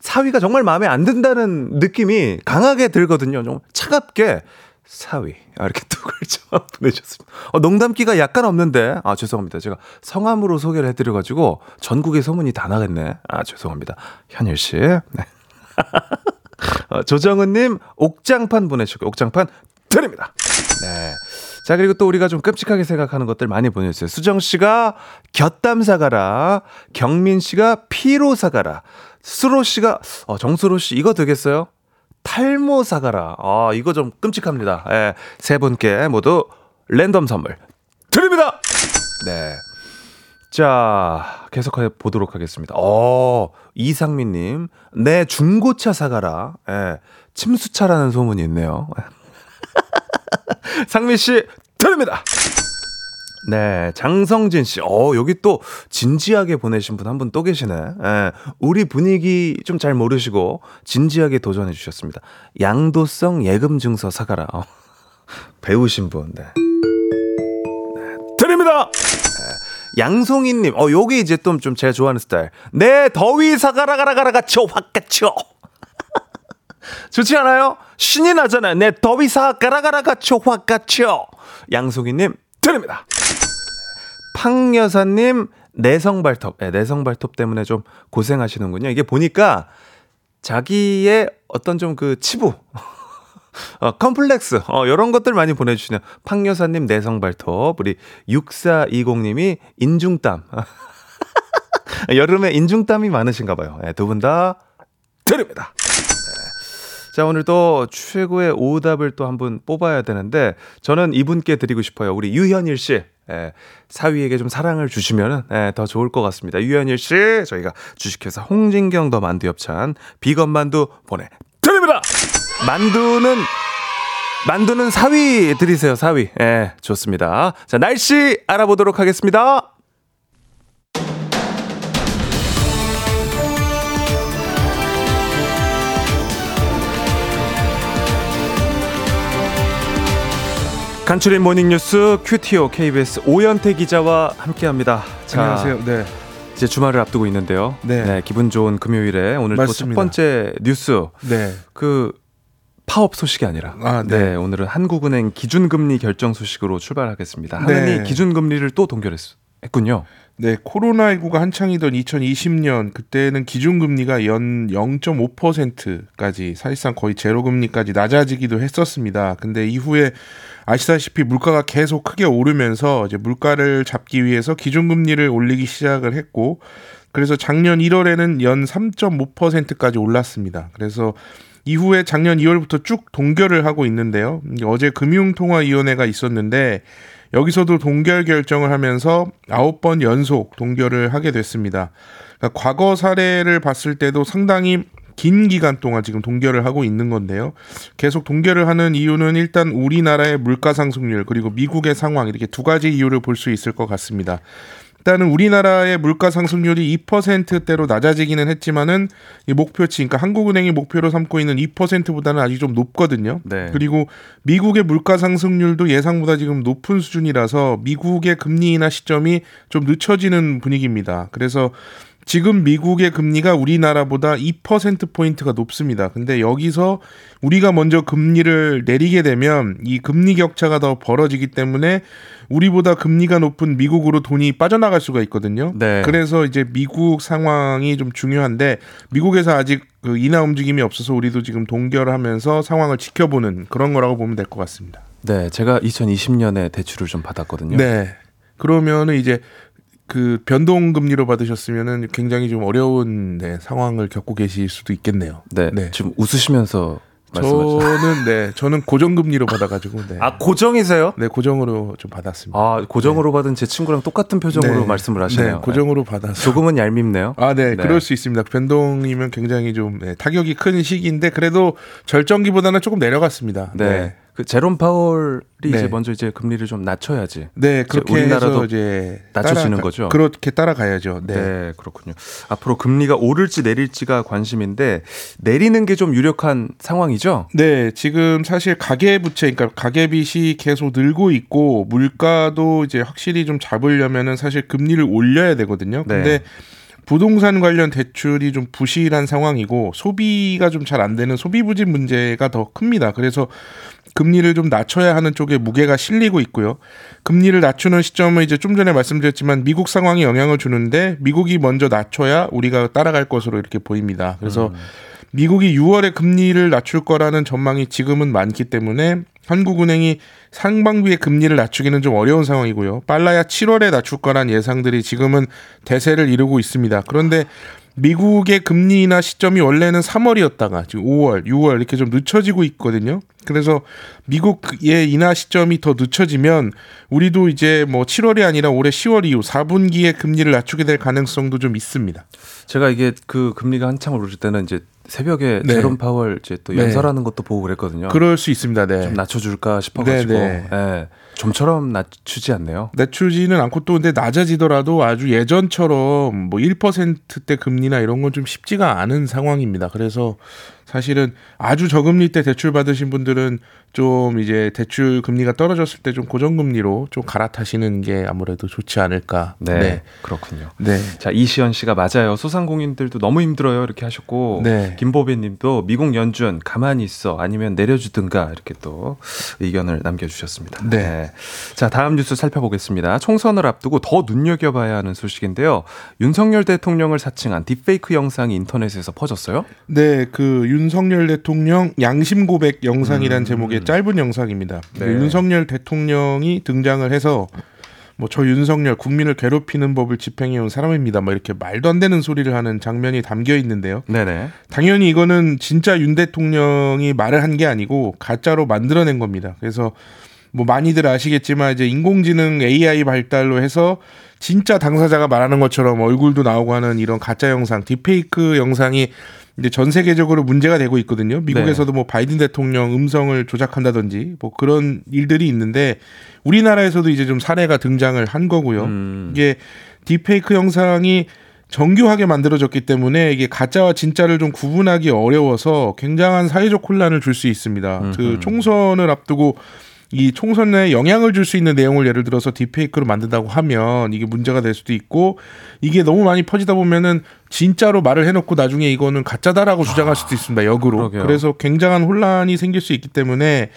사위가 정말 마음에 안 든다는 느낌이 강하게 들거든요. 좀 차갑게. 사위. 아, 이렇게 두 글자 보내주셨습니다. 어, 농담기가 약간 없는데. 아, 죄송합니다. 제가 성함으로 소개를 해드려가지고 전국에 소문이 다 나겠네. 아, 죄송합니다. 현일 씨. 네. 어, 조정은님, 옥장판 보내주셨고, 옥장판 드립니다. 네. 자, 그리고 또 우리가 좀 끔찍하게 생각하는 것들 많이 보내주세요. 수정씨가 곁담 사가라. 경민씨가 피로 사가라. 수로씨가, 어, 정수로씨, 이거 되겠어요? 탈모 사가라. 아, 이거 좀 끔찍합니다. 예, 세 분께 모두 랜덤 선물 드립니다! 네. 자, 계속해 보도록 하겠습니다. 어, 이상민님. 내 중고차 사가라. 예, 침수차라는 소문이 있네요. 상민 씨, 드립니다! 네, 장성진 씨. 어, 여기 또 진지하게 보내신 분 한 분 또 계시네. 예, 우리 분위기 좀 잘 모르시고 진지하게 도전해 주셨습니다. 양도성 예금 증서 사가라. 어, 배우신 분. 네. 네, 드립니다! 예, 양송이님, 어, 요게 이제 좀, 좀 제가 좋아하는 스타일. 네, 더위 사가라, 가라, 가라, 가 쳐, 확, 가쳐. 좋지 않아요? 신이 나잖아요. 내 더위 사 가라가라 가 쳐 확 가쳐. 양송이님 드립니다. 팡 여사님 내성 발톱, 네, 내성 발톱 때문에 좀 고생하시는군요. 이게 보니까 자기의 어떤 좀 그 치부, 어, 컴플렉스, 어, 이런 것들 많이 보내주시네요. 팡 여사님 내성 발톱, 우리 6420님이 인중땀. 여름에 인중땀이 많으신가 봐요. 네, 두분 다 드립니다. 자, 오늘 또 최고의 오답을 또 한 분 뽑아야 되는데, 저는 이분께 드리고 싶어요. 우리 유현일 씨. 예, 사위에게 좀 사랑을 주시면 예, 더 좋을 것 같습니다. 유현일 씨, 저희가 주식회사 홍진경 더 만두 엽찬 비건 만두 보내드립니다! 만두는, 만두는 사위 드리세요, 사위. 예, 좋습니다. 자, 날씨 알아보도록 하겠습니다. 간추린 모닝뉴스 큐티오 KBS 오연태 기자와 함께합니다. 자, 안녕하세요. 네. 이제 주말을 앞두고 있는데요. 네. 기분 좋은 금요일에 오늘 또 첫. 번째 뉴스 네. 그 파업 소식이 아니라 아, 네. 네. 오늘은 한국은행 기준금리 결정 소식으로 출발하겠습니다. 네. 한은이 기준금리를 또 동결했군요. 네, 코로나19가 한창이던 2020년 그때는 기준금리가 연 0.5%까지 사실상 거의 제로금리까지 낮아지기도 했었습니다. 근데 이후에 아시다시피 물가가 계속 크게 오르면서 이제 물가를 잡기 위해서 기준금리를 올리기 시작을 했고 그래서 작년 1월에는 연 3.5%까지 올랐습니다. 그래서 이후에 작년 2월부터 쭉 동결을 하고 있는데요. 어제 금융통화위원회가 있었는데 여기서도 동결 결정을 하면서 아홉 번 연속 동결을 하게 됐습니다. 그러니까 과거 사례를 봤을 때도 상당히 긴 기간 동안 지금 동결을 하고 있는 건데요. 계속 동결을 하는 이유는 일단 우리나라의 물가 상승률 그리고 미국의 상황 이렇게 두 가지 이유를 볼 수 있을 것 같습니다. 일단은 우리나라의 물가 상승률이 2%대로 낮아지기는 했지만은 이 목표치, 그러니까 한국은행이 목표로 삼고 있는 2%보다는 아직 좀 높거든요. 네. 그리고 미국의 물가 상승률도 예상보다 지금 높은 수준이라서 미국의 금리 인하 시점이 좀 늦춰지는 분위기입니다. 그래서 지금 미국의 금리가 우리나라보다 2%포인트가 높습니다. 근데 여기서 우리가 먼저 금리를 내리게 되면 이 금리 격차가 더 벌어지기 때문에 우리보다 금리가 높은 미국으로 돈이 빠져나갈 수가 있거든요. 네. 그래서 이제 미국 상황이 좀 중요한데 미국에서 아직 그 인하 움직임이 없어서 우리도 지금 동결하면서 상황을 지켜보는 그런 거라고 보면 될 것 같습니다. 네, 제가 2020년에 대출을 좀 받았거든요. 네. 그러면은 이제 그 변동 금리로 받으셨으면은 굉장히 좀 어려운 네, 상황을 겪고 계실 수도 있겠네요. 네, 네. 지금 웃으시면서 말씀하셨어요. 저는 네, 저는 고정 금리로 받아가지고 네, 아 고정이세요? 네 고정으로 좀 받았습니다. 아 고정으로 받은 제 친구랑 똑같은 표정으로 네. 말씀을 하시네요. 네, 고정으로 받아서. 조금은 얄밉네요. 아, 네, 네. 그럴 수 있습니다. 변동이면 굉장히 좀 네, 타격이 큰 시기인데 그래도 절정기보다는 조금 내려갔습니다. 네. 그 제롬 파월이 네. 이제 먼저 이제 금리를 좀 낮춰야지. 네, 그렇게 우리나라도 해서 이제 낮춰지는 따라가- 거죠? 그렇게 따라가야죠. 네. 네. 그렇군요. 앞으로 금리가 오를지 내릴지가 관심인데 내리는 게 좀 유력한 상황이죠. 네, 지금 사실 가계 부채, 그러니까 가계 빚이 계속 늘고 있고 물가도 이제 확실히 좀 잡으려면은 사실 금리를 올려야 되거든요. 네. 근데 부동산 관련 대출이 좀 부실한 상황이고 소비가 좀 잘 안 되는 소비 부진 문제가 더 큽니다. 그래서 금리를 좀 낮춰야 하는 쪽에 무게가 실리고 있고요. 금리를 낮추는 시점은 이제 좀 전에 말씀드렸지만 미국 상황이 영향을 주는데 미국이 먼저 낮춰야 우리가 따라갈 것으로 이렇게 보입니다. 그래서 미국이 6월에 금리를 낮출 거라는 전망이 지금은 많기 때문에 한국은행이 상반기에 금리를 낮추기는 좀 어려운 상황이고요. 빨라야 7월에 낮출 거란 예상들이 지금은 대세를 이루고 있습니다. 그런데 미국의 금리 인하 시점이 원래는 3월이었다가 지금 5월, 6월 이렇게 좀 늦춰지고 있거든요. 그래서 미국의 인하 시점이 더 늦춰지면 우리도 이제 뭐 7월이 아니라 올해 10월 이후 4분기에 금리를 낮추게 될 가능성도 좀 있습니다. 제가 이게 그 금리가 한창 오를 때는 이제 새벽에 네. 제롬 파월 이제 또 네. 연설하는 것도 보고 그랬거든요. 그럴 수 있습니다. 네. 좀 낮춰줄까 싶어가지고 네, 네. 예, 좀처럼 낮추지 않네요. 낮추지는 않고 또 근데 낮아지더라도 아주 예전처럼 뭐 1%대 금리나 이런 건 좀 쉽지가 않은 상황입니다. 그래서 사실은 아주 저금리 때 대출 받으신 분들은 좀 이제 대출 금리가 떨어졌을 때 좀 고정금리로 좀 갈아타시는 게 아무래도 좋지 않을까. 네, 네. 그렇군요. 네. 자 이시연 씨가 맞아요. 소상공인들도 너무 힘들어요 이렇게 하셨고 네. 김보배님도 미국 연준 가만히 있어 아니면 내려주든가 이렇게 또 의견을 남겨주셨습니다. 네. 자 다음 뉴스 살펴보겠습니다. 총선을 앞두고 더 눈여겨봐야 하는 소식인데요. 윤석열 대통령을 사칭한 딥페이크 영상이 인터넷에서 퍼졌어요. 네, 그 윤 석열 대통령 양심 고백 영상이란 음. 제목의 짧은 영상입니다. 네. 그 윤석열 대통령이 등장을 해서 뭐 저 윤석열 국민을 괴롭히는 법을 집행해온 사람입니다. 뭐 이렇게 말도 안 되는 소리를 하는 장면이 담겨 있는데요. 네네. 당연히 이거는 진짜 윤 대통령이 말을 한 게 아니고 가짜로 만들어낸 겁니다. 그래서 뭐 많이들 아시겠지만 이제 인공지능 AI 발달로 해서 진짜 당사자가 말하는 것처럼 얼굴도 나오고 하는 이런 가짜 영상, 딥페이크 영상이 이제 전 세계적으로 문제가 되고 있거든요. 미국에서도 뭐 바이든 대통령 음성을 조작한다든지 뭐 그런 일들이 있는데 우리나라에서도 이제 좀 사례가 등장을 한 거고요. 음. 이게 딥페이크 영상이 정교하게 만들어졌기 때문에 이게 가짜와 진짜를 좀 구분하기 어려워서 굉장한 사회적 혼란을 줄 수 있습니다. 그 음흠. 총선을 앞두고 이 총선에 영향을 줄 수 있는 내용을 예를 들어서 딥페이크로 만든다고 하면 이게 문제가 될 수도 있고 이게 너무 많이 퍼지다 보면은 진짜로 말을 해놓고 나중에 이거는 가짜다라고 주장할 수도 있습니다. 역으로. 그러게요. 그래서 굉장한 혼란이 생길 수 있기 때문에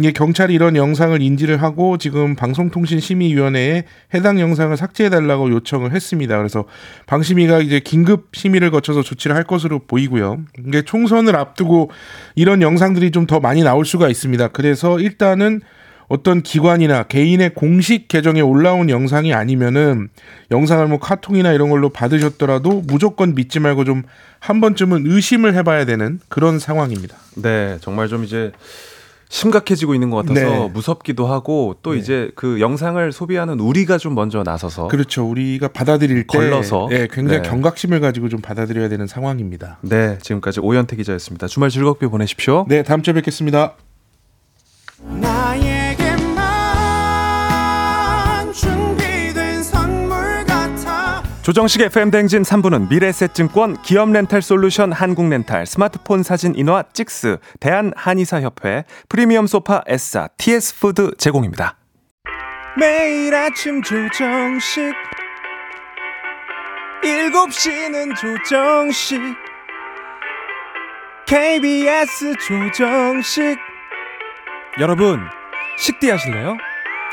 이게 경찰이 이런 영상을 인지를 하고 지금 방송통신심의위원회에 해당 영상을 삭제해달라고 요청을 했습니다. 그래서 방심위가 이제 긴급 심의를 거쳐서 조치를 할 것으로 보이고요. 이게 총선을 앞두고 이런 영상들이 좀 더 많이 나올 수가 있습니다. 그래서 일단은 어떤 기관이나 개인의 공식 계정에 올라온 영상이 아니면은 영상을 뭐 카톡이나 이런 걸로 받으셨더라도 무조건 믿지 말고 좀 한 번쯤은 의심을 해봐야 되는 그런 상황입니다. 네, 정말 좀 이제 심각해지고 있는 것 같아서 네. 무섭기도 하고 또 이제 그 영상을 소비하는 우리가 좀 먼저 나서서 그렇죠. 우리가 받아들일 때 걸러서. 예, 굉장히 네. 경각심을 가지고 좀 받아들여야 되는 상황입니다. 네, 지금까지 오현태 기자였습니다. 주말 즐겁게 보내십시오. 네, 다음 주에 뵙겠습니다. 조정식 FM 댕진 3부는 미래세증권, 기업 렌탈 솔루션 한국렌탈, 스마트폰 사진 인화 찍스, 대한 한의사협회, 프리미엄 소파 S사, TS푸드 제공입니다. 매일 아침 조정식 7시는 조정식 KBS 조정식 여러분 식대 하실래요?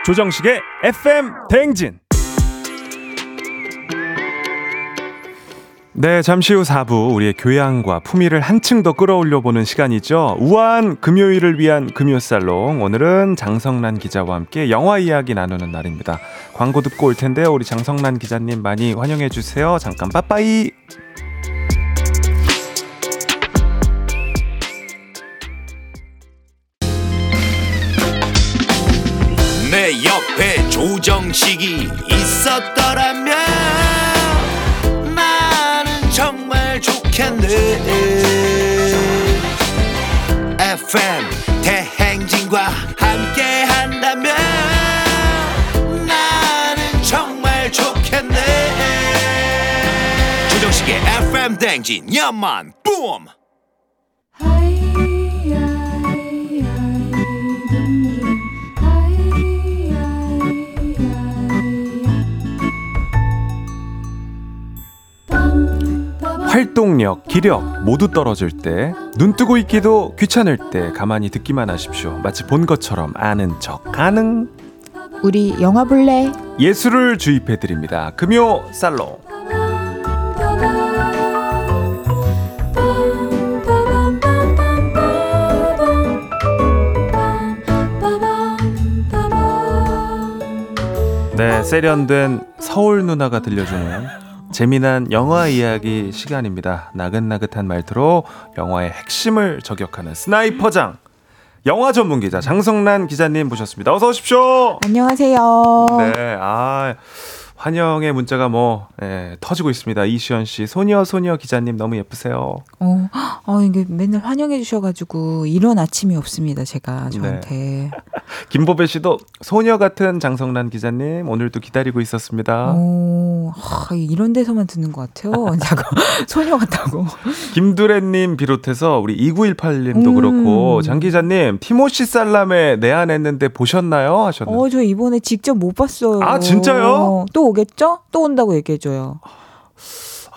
조정식의 FM 댕진 네, 잠시 후 4부 우리의 교양과 품위를 한층 더 끌어올려 보는 시간이죠. 우아한 금요일을 위한 금요살롱. 오늘은 장성란 기자와 함께 영화 이야기 나누는 날입니다. 광고 듣고 올 텐데요. 우리 장성란 기자님 많이 환영해 주세요. 잠깐 빠빠이. 내 옆에 조정식이 있었더라면 좋겠네 FM 대행진과 함께 한다면 나는 정말 좋겠네. 조정식의 FM 대행진 야만 뿜 활동력, 기력 모두 떨어질 때, 눈 뜨고 있기도 귀찮을 때 가만히 듣기만 하십시오. 마치 본 것처럼 아는 척 가능. 우리 영화 볼래? 예술을 주입해 드립니다. 금요 살롱. 네, 세련된 서울 누나가 들려주는 재미난 영화 이야기 시간입니다. 나긋나긋한 말투로 영화의 핵심을 저격하는 스나이퍼장. 영화 전문 기자 장성란 기자님 모셨습니다. 어서 오십시오. 안녕하세요. 네, 아 환영의 문자가 뭐 예, 터지고 있습니다. 이시연 씨, 소녀 소녀 기자님 너무 예쁘세요. 어, 어, 이게 맨날 환영해 주셔가지고 이런 아침이 없습니다. 제가 저한테. 김보배 씨도 소녀 같은 장성란 기자님 오늘도 기다리고 있었습니다. 오, 하, 이런 데서만 듣는 것 같아요. 자꾸 소녀 같다고. 김두래님 비롯해서 우리 2918님도 음. 그렇고 장 기자님 티모시 살람에 내한했는데 보셨나요? 하셨는데 어, 저 이번에 직접 못 봤어요. 아, 진짜요? 또 오겠죠? 또 온다고 얘기해줘요.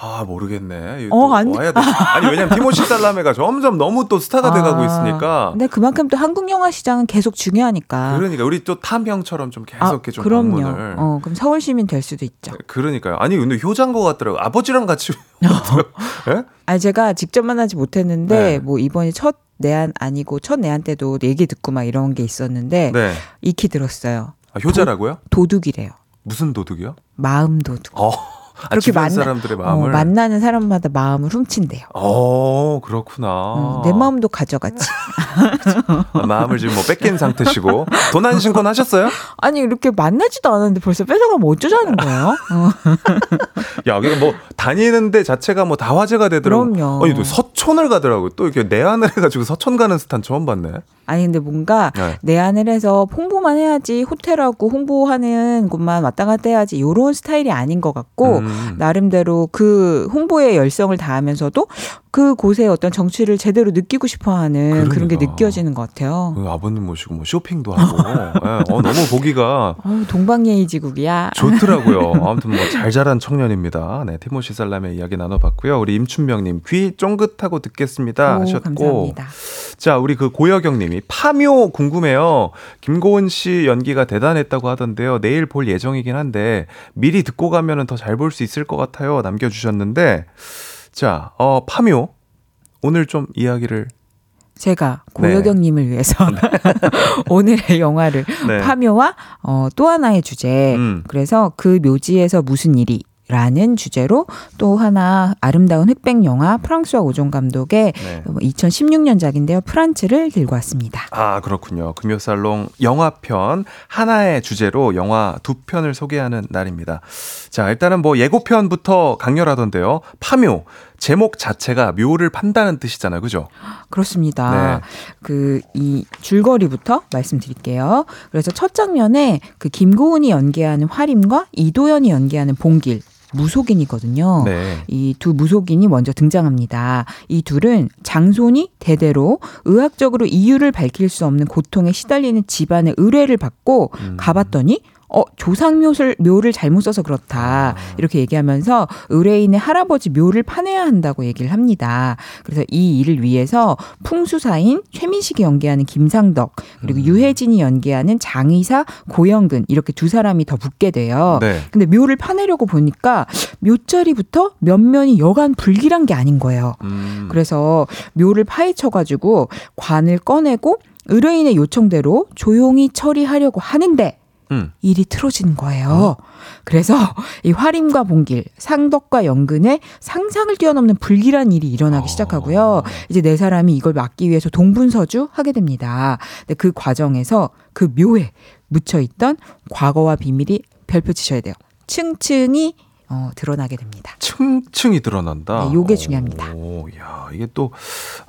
아 모르겠네. 어, 또 안- 와야 돼. 아니 왜냐면 티모시 살라메가 점점 너무 또 스타가 돼가고 아, 있으니까. 근데 그만큼 또 한국 영화 시장은 계속 중요하니까. 그러니까 우리 또 탐형처럼 좀 계속 아, 이렇게 좀 그럼요. 방문을. 어, 그럼 서울 시민 될 수도 있죠. 그러니까요. 아니 근데 효자인 것 같더라고. 아버지랑 같이. 예? 아 제가 직접 만나지 못했는데 네. 뭐 이번이 첫 내한 아니고 첫 내한 때도 얘기 듣고 막 이런 게 있었는데 네. 익히 들었어요. 아, 효자라고요? 도둑이래요. 무슨 도둑이요? 마음 도둑. 어. 아, 그렇게 주변 만나- 사람들의 어, 마음을. 만나는 사람마다 마음을 훔친대요. 어 그렇구나. 어, 내 마음도 가져갔지. 아, 마음을 지금 뭐 뺏긴 상태시고 돈안 신고 하셨어요? 아니 이렇게 만나지도 않았는데 벌써 뺏어가면 어쩌자는 거예요? 어. 야, 이게 뭐 다니는데 자체가 뭐 다 화제가 되더라고. 그럼요. 아니 또 서촌을 가더라고. 또 이렇게 내한을 해가지고 서촌 가는 스탄 처음 봤네. 아니 근데 뭔가 네. 내한을 해서 홍보만 해야지 호텔하고 홍보하는 곳만 왔다 갔다 해야지 요런 스타일이 아닌 것 같고 음. 나름대로 그 홍보에 열성을 다하면서도 그 곳의 어떤 정치를 제대로 느끼고 싶어하는 그런 게 그러니까. 느껴지는 것 같아요. 그 아버님 모시고 뭐 쇼핑도 하고. 예, 어, 너무 보기가 어, 동방예의지국이야. 좋더라고요. 아무튼 뭐 잘 자란 청년입니다. 네, 티모시 살람의 이야기 나눠봤고요. 우리 임춘명님 귀 쫑긋하고 듣겠습니다 오, 하셨고. 감사합니다. 자, 우리 그 고여경님이 파묘 궁금해요. 김고은 씨 연기가 대단했다고 하던데요. 내일 볼 예정이긴 한데 미리 듣고 가면은 더 잘 볼 수 있을 것 같아요. 남겨주셨는데 자, 어 파묘 오늘 좀 이야기를 제가 고여경님을 위해서 오늘의 영화를 네. 파묘와 어, 또 하나의 주제 음. 그래서 그 묘지에서 무슨 일이 라는 주제로 또 하나 아름다운 흑백 영화 프랑스와 오종 감독의 네. 2016년작인데요. 프란츠를 들고 왔습니다. 아, 그렇군요. 금요살롱 영화편 하나의 주제로 영화 두 편을 소개하는 날입니다. 자, 일단은 뭐 예고편부터 강렬하던데요. 파묘. 제목 자체가 묘를 판다는 뜻이잖아요. 그죠? 그렇습니다. 네. 그이 줄거리부터 말씀드릴게요. 그래서 첫 장면에 그 김고은이 연기하는 화림과 이도현이 연기하는 봉길 무속인이거든요. 네. 이두 무속인이 먼저 등장합니다. 이 둘은 장손이 대대로 의학적으로 이유를 밝힐 수 없는 고통에 시달리는 집안의 의뢰를 받고 음. 가봤더니 어 조상묘를 묘를 잘못 써서 그렇다 이렇게 얘기하면서 의뢰인의 할아버지 묘를 파내야 한다고 얘기를 합니다. 그래서 이 일을 위해서 풍수사인 최민식이 연기하는 김상덕 그리고 유혜진이 연기하는 장의사 고영근 이렇게 두 사람이 더 붙게 돼요. 네. 근데 묘를 파내려고 보니까 묘자리부터 면면이 여간 불길한 게 아닌 거예요. 음. 그래서 묘를 파헤쳐가지고 관을 꺼내고 의뢰인의 요청대로 조용히 처리하려고 하는데 음. 일이 틀어지는 거예요. 그래서 이 화림과 봉길, 상덕과 연근의 상상을 뛰어넘는 불길한 일이 일어나기 시작하고요. 이제 네 사람이 이걸 막기 위해서 동분서주 하게 됩니다. 근데 그 과정에서 그 묘에 묻혀 있던 과거와 비밀이 별표 치셔야 돼요. 층층이 어, 드러나게 됩니다. 층층이 드러난다. 네, 요게 중요합니다. 오, 야, 이게 또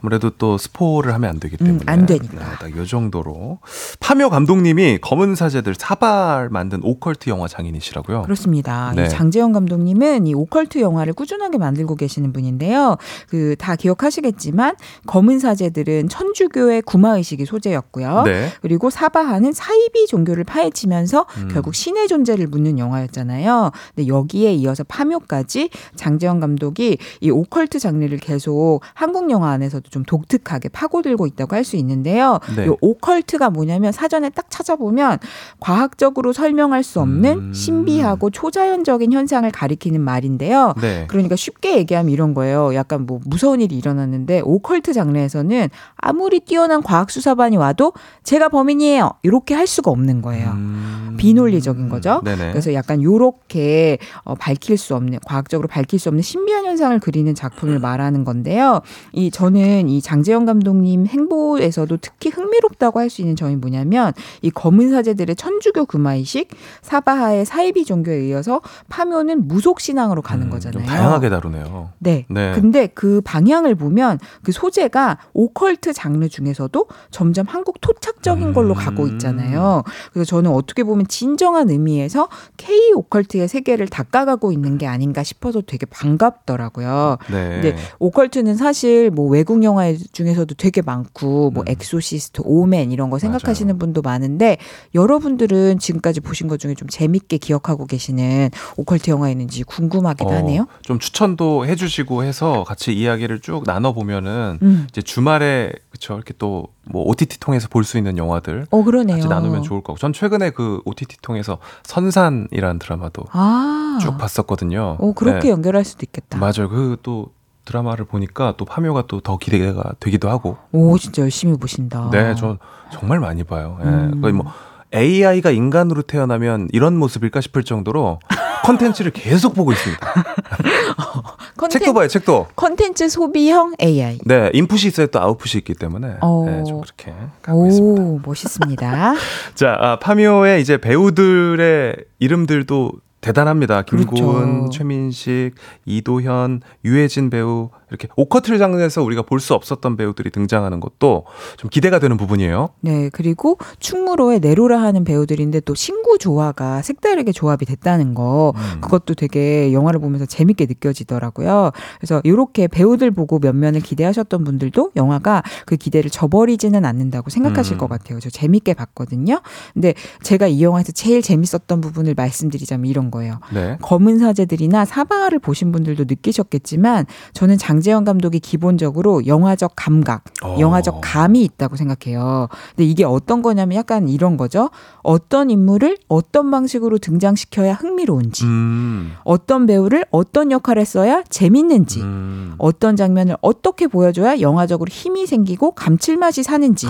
아무래도 또 스포를 하면 안 되기 때문에 음, 안 되니까. 네, 딱요 정도로 파묘 감독님이 검은 사제들 사발 만든 오컬트 영화 장인이시라고요. 그렇습니다. 네. 이 장재영 감독님은 이 오컬트 영화를 꾸준하게 만들고 계시는 분인데요. 그 다 기억하시겠지만 검은 사제들은 천주교의 구마 의식이 소재였고요. 네. 그리고 사바하는 사이비 종교를 파헤치면서 음. 결국 신의 존재를 묻는 영화였잖아요. 근데 여기에 이어 서 파묘까지 장재현 감독이 이 오컬트 장르를 계속 한국 영화 안에서도 좀 독특하게 파고들고 있다고 할 수 있는데요. 네. 이 오컬트가 뭐냐면 사전에 딱 찾아보면 과학적으로 설명할 수 없는 음. 신비하고 초자연적인 현상을 가리키는 말인데요. 네. 그러니까 쉽게 얘기하면 이런 거예요. 약간 뭐 무서운 일이 일어났는데 오컬트 장르에서는 아무리 뛰어난 과학 수사반이 와도 제가 범인이에요. 이렇게 할 수가 없는 거예요. 음. 비논리적인 거죠. 네네. 그래서 약간 요렇게 어, 밝힐 수 없는 과학적으로 밝힐 수 없는 신비한 현상을 그리는 작품을 말하는 건데요. 이 저는 이 장재현 감독님 행보에서도 특히 흥미롭다고 할 수 있는 점이 뭐냐면 이 검은 사제들의 천주교 구마의식, 사바하의 사이비 종교에 이어서 파묘는 무속 신앙으로 가는 좀 거잖아요. 다양하게 다루네요. 네. 네. 근데 그 방향을 보면 그 소재가 오컬트 장르 중에서도 점점 한국 토착적인 걸로 가고 있잖아요. 그래서 저는 어떻게 보면 진정한 의미에서 K 오컬트의 세계를 닦아가고 있는 게 아닌가 싶어서 되게 반갑더라고요. 네. 근데 오컬트는 사실 뭐 외국 영화 중에서도 되게 많고 뭐 엑소시스트, 오멘 이런 거 생각하시는 분도 많은데 여러분들은 지금까지 보신 것 중에 좀 재밌게 기억하고 계시는 오컬트 영화 있는지 궁금하기도 어, 하네요. 좀 추천도 해주시고 해서 같이 이야기를 쭉 나눠 보면은 음. 이제 주말에 그쵸 이렇게 또 뭐 OTT 통해서 볼 수 있는 영화들 어 그러네요. 같이 나누면 좋을 거고. 전 최근에 그 OTT 통해서 선산이라는 드라마도 아, 쭉 봤었거든요. 오 그렇게 네. 연결할 수도 있겠다. 맞아요. 그 또 드라마를 보니까 또 파묘가 또 더 기대가 되기도 하고. 오 진짜 열심히 보신다. 네, 전 정말 많이 봐요. 예. 아. 음. 거의 뭐 AI가 인간으로 태어나면 이런 모습일까 싶을 정도로 컨텐츠를 계속 보고 있습니다. 책도 봐요, 책도. 컨텐츠 소비형 AI. 네, 인풋이 있어야 또 아웃풋이 있기 때문에 어. 네, 좀 그렇게. 오 멋있습니다. 자, 아, 파묘의 이제 배우들의 이름들도 대단합니다. 김고은, 그렇죠. 최민식, 이도현, 유해진 배우 이렇게 오커틀 장르에서 우리가 볼 수 없었던 배우들이 등장하는 것도 좀 기대가 되는 부분이에요. 네, 그리고 충무로의 네로라 하는 배우들인데 또 신구 조화가 색다르게 조합이 됐다는 거 음. 그것도 되게 영화를 보면서 재밌게 느껴지더라고요. 그래서 이렇게 배우들 보고 면면을 기대하셨던 분들도 영화가 그 기대를 저버리지는 않는다고 생각하실 음. 것 같아요. 저 재밌게 봤거든요. 근데 제가 이 영화에서 제일 재밌었던 부분을 말씀드리자면 이런 거예요. 네. 검은 사제들이나 사바를 보신 분들도 느끼셨겠지만 저는 장 재현 감독이 기본적으로 영화적 감각, 어. 영화적 감이 있다고 생각해요. 근데 이게 어떤 거냐면 약간 이런 거죠. 어떤 인물을 어떤 방식으로 등장시켜야 흥미로운지, 음. 어떤 배우를 어떤 역할을 써야 재밌는지, 음. 어떤 장면을 어떻게 보여줘야 영화적으로 힘이 생기고 감칠맛이 사는지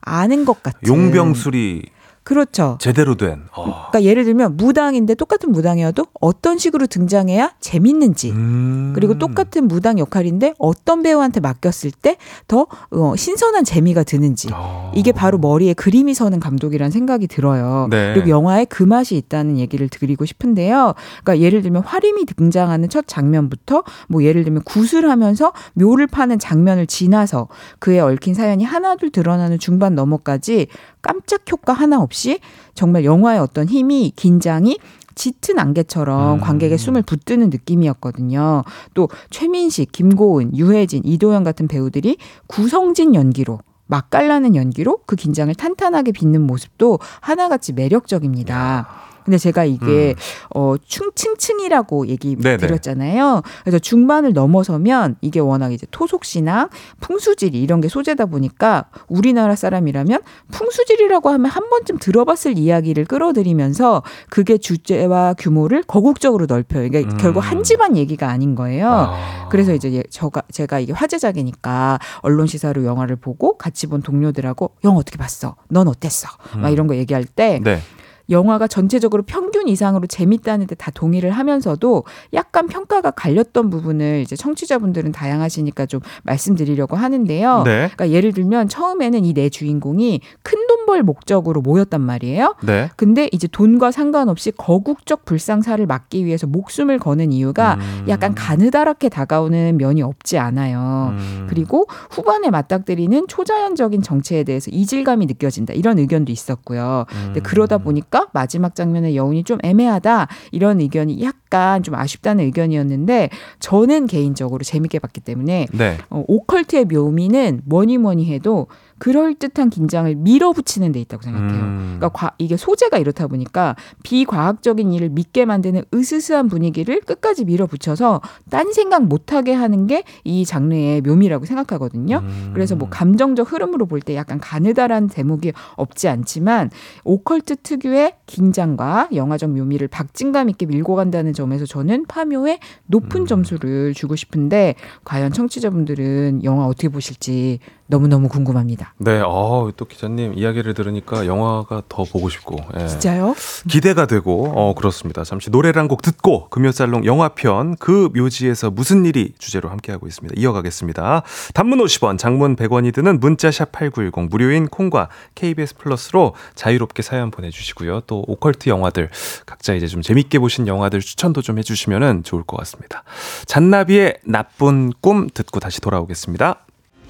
아는 것 같은. 용병술이 그렇죠. 제대로 된. 어. 그러니까 예를 들면 무당인데 똑같은 무당이어도 어떤 식으로 등장해야 재밌는지 음. 그리고 똑같은 무당 역할인데 어떤 배우한테 맡겼을 때 더 어, 신선한 재미가 드는지 어. 이게 바로 머리에 그림이 서는 감독이라는 생각이 들어요. 네. 그리고 영화에 그 맛이 있다는 얘기를 드리고 싶은데요. 그러니까 예를 들면 화림이 등장하는 첫 장면부터 뭐 예를 들면 굿을 하면서 묘를 파는 장면을 지나서 그에 얽힌 사연이 하나둘 드러나는 중반 너머까지 깜짝 효과 하나 없이 정말 영화의 어떤 힘이 긴장이 짙은 안개처럼 음. 관객의 숨을 붙드는 느낌이었거든요. 또 최민식, 김고은, 유해진, 이도현 같은 배우들이 구성진 연기로 맛깔나는 연기로 그 긴장을 탄탄하게 빚는 모습도 하나같이 매력적입니다. 근데 제가 이게 어 충층층이라고 얘기 네네. 드렸잖아요. 그래서 중반을 넘어서면 이게 워낙 이제 토속신앙, 풍수지리 이런 게 소재다 보니까 우리나라 사람이라면 풍수지리라고 하면 한 번쯤 들어봤을 이야기를 끌어들이면서 그게 주제와 규모를 거국적으로 넓혀요. 그러니까 음. 결국 한 집안 얘기가 아닌 거예요. 아. 그래서 이제 예- 저가 제가 이게 화제작이니까 언론 시사로 영화를 보고 같이 본 동료들하고 영화 어떻게 봤어? 넌 어땠어? 막 음. 이런 거 얘기할 때 네. 영화가 전체적으로 평균 이상으로 재밌다는 데 다 동의를 하면서도 약간 평가가 갈렸던 부분을 이제 청취자분들은 다양하시니까 좀 말씀드리려고 하는데요. 네. 그러니까 예를 들면 처음에는 이네 주인공이 큰 돈 벌 목적으로 모였단 말이에요. 네. 근데 이제 돈과 상관없이 거국적 불상사를 막기 위해서 목숨을 거는 이유가 음. 약간 가느다랗게 다가오는 면이 없지 않아요. 음. 그리고 후반에 맞닥뜨리는 초자연적인 정체에 대해서 이질감이 느껴진다. 이런 의견도 있었고요. 근데 음. 그러다 보니까 마지막 장면의 여운이 좀 애매하다. 이런 의견이 약간 좀 아쉽다는 의견이었는데 저는 개인적으로 재밌게 봤기 때문에 네. 어, 오컬트의 묘미는 뭐니 뭐니 해도 그럴듯한 긴장을 밀어붙이는 데 있다고 생각해요. 음. 그러니까 과- 이게 소재가 이렇다 보니까 비과학적인 일을 믿게 만드는 으스스한 분위기를 끝까지 밀어붙여서 딴 생각 못하게 하는 게 이 장르의 묘미라고 생각하거든요. 음. 그래서 뭐 감정적 흐름으로 볼 때 약간 가느다란 대목이 없지 않지만 오컬트 특유의 긴장과 영화적 묘미를 박진감 있게 밀고 간다는 점에서 저는 파묘에 높은 점수를 주고 싶은데 과연 청취자분들은 영화 어떻게 보실지 너무너무 궁금합니다. 네, 어, 또 기자님 이야기를 들으니까 영화가 더 보고 싶고. 예. 진짜요? 기대가 되고, 어, 그렇습니다. 잠시 노래를 한 곡 듣고, 금요살롱 영화편, 그 묘지에서 무슨 일이 주제로 함께하고 있습니다. 이어가겠습니다. 단문 50원, 장문 100원이 드는 문자샵 8910, 무료인 콩과 KBS 플러스로 자유롭게 사연 보내주시고요. 또 오컬트 영화들, 각자 이제 좀 재밌게 보신 영화들 추천도 좀 해주시면 좋을 것 같습니다. 잔나비의 나쁜 꿈 듣고 다시 돌아오겠습니다.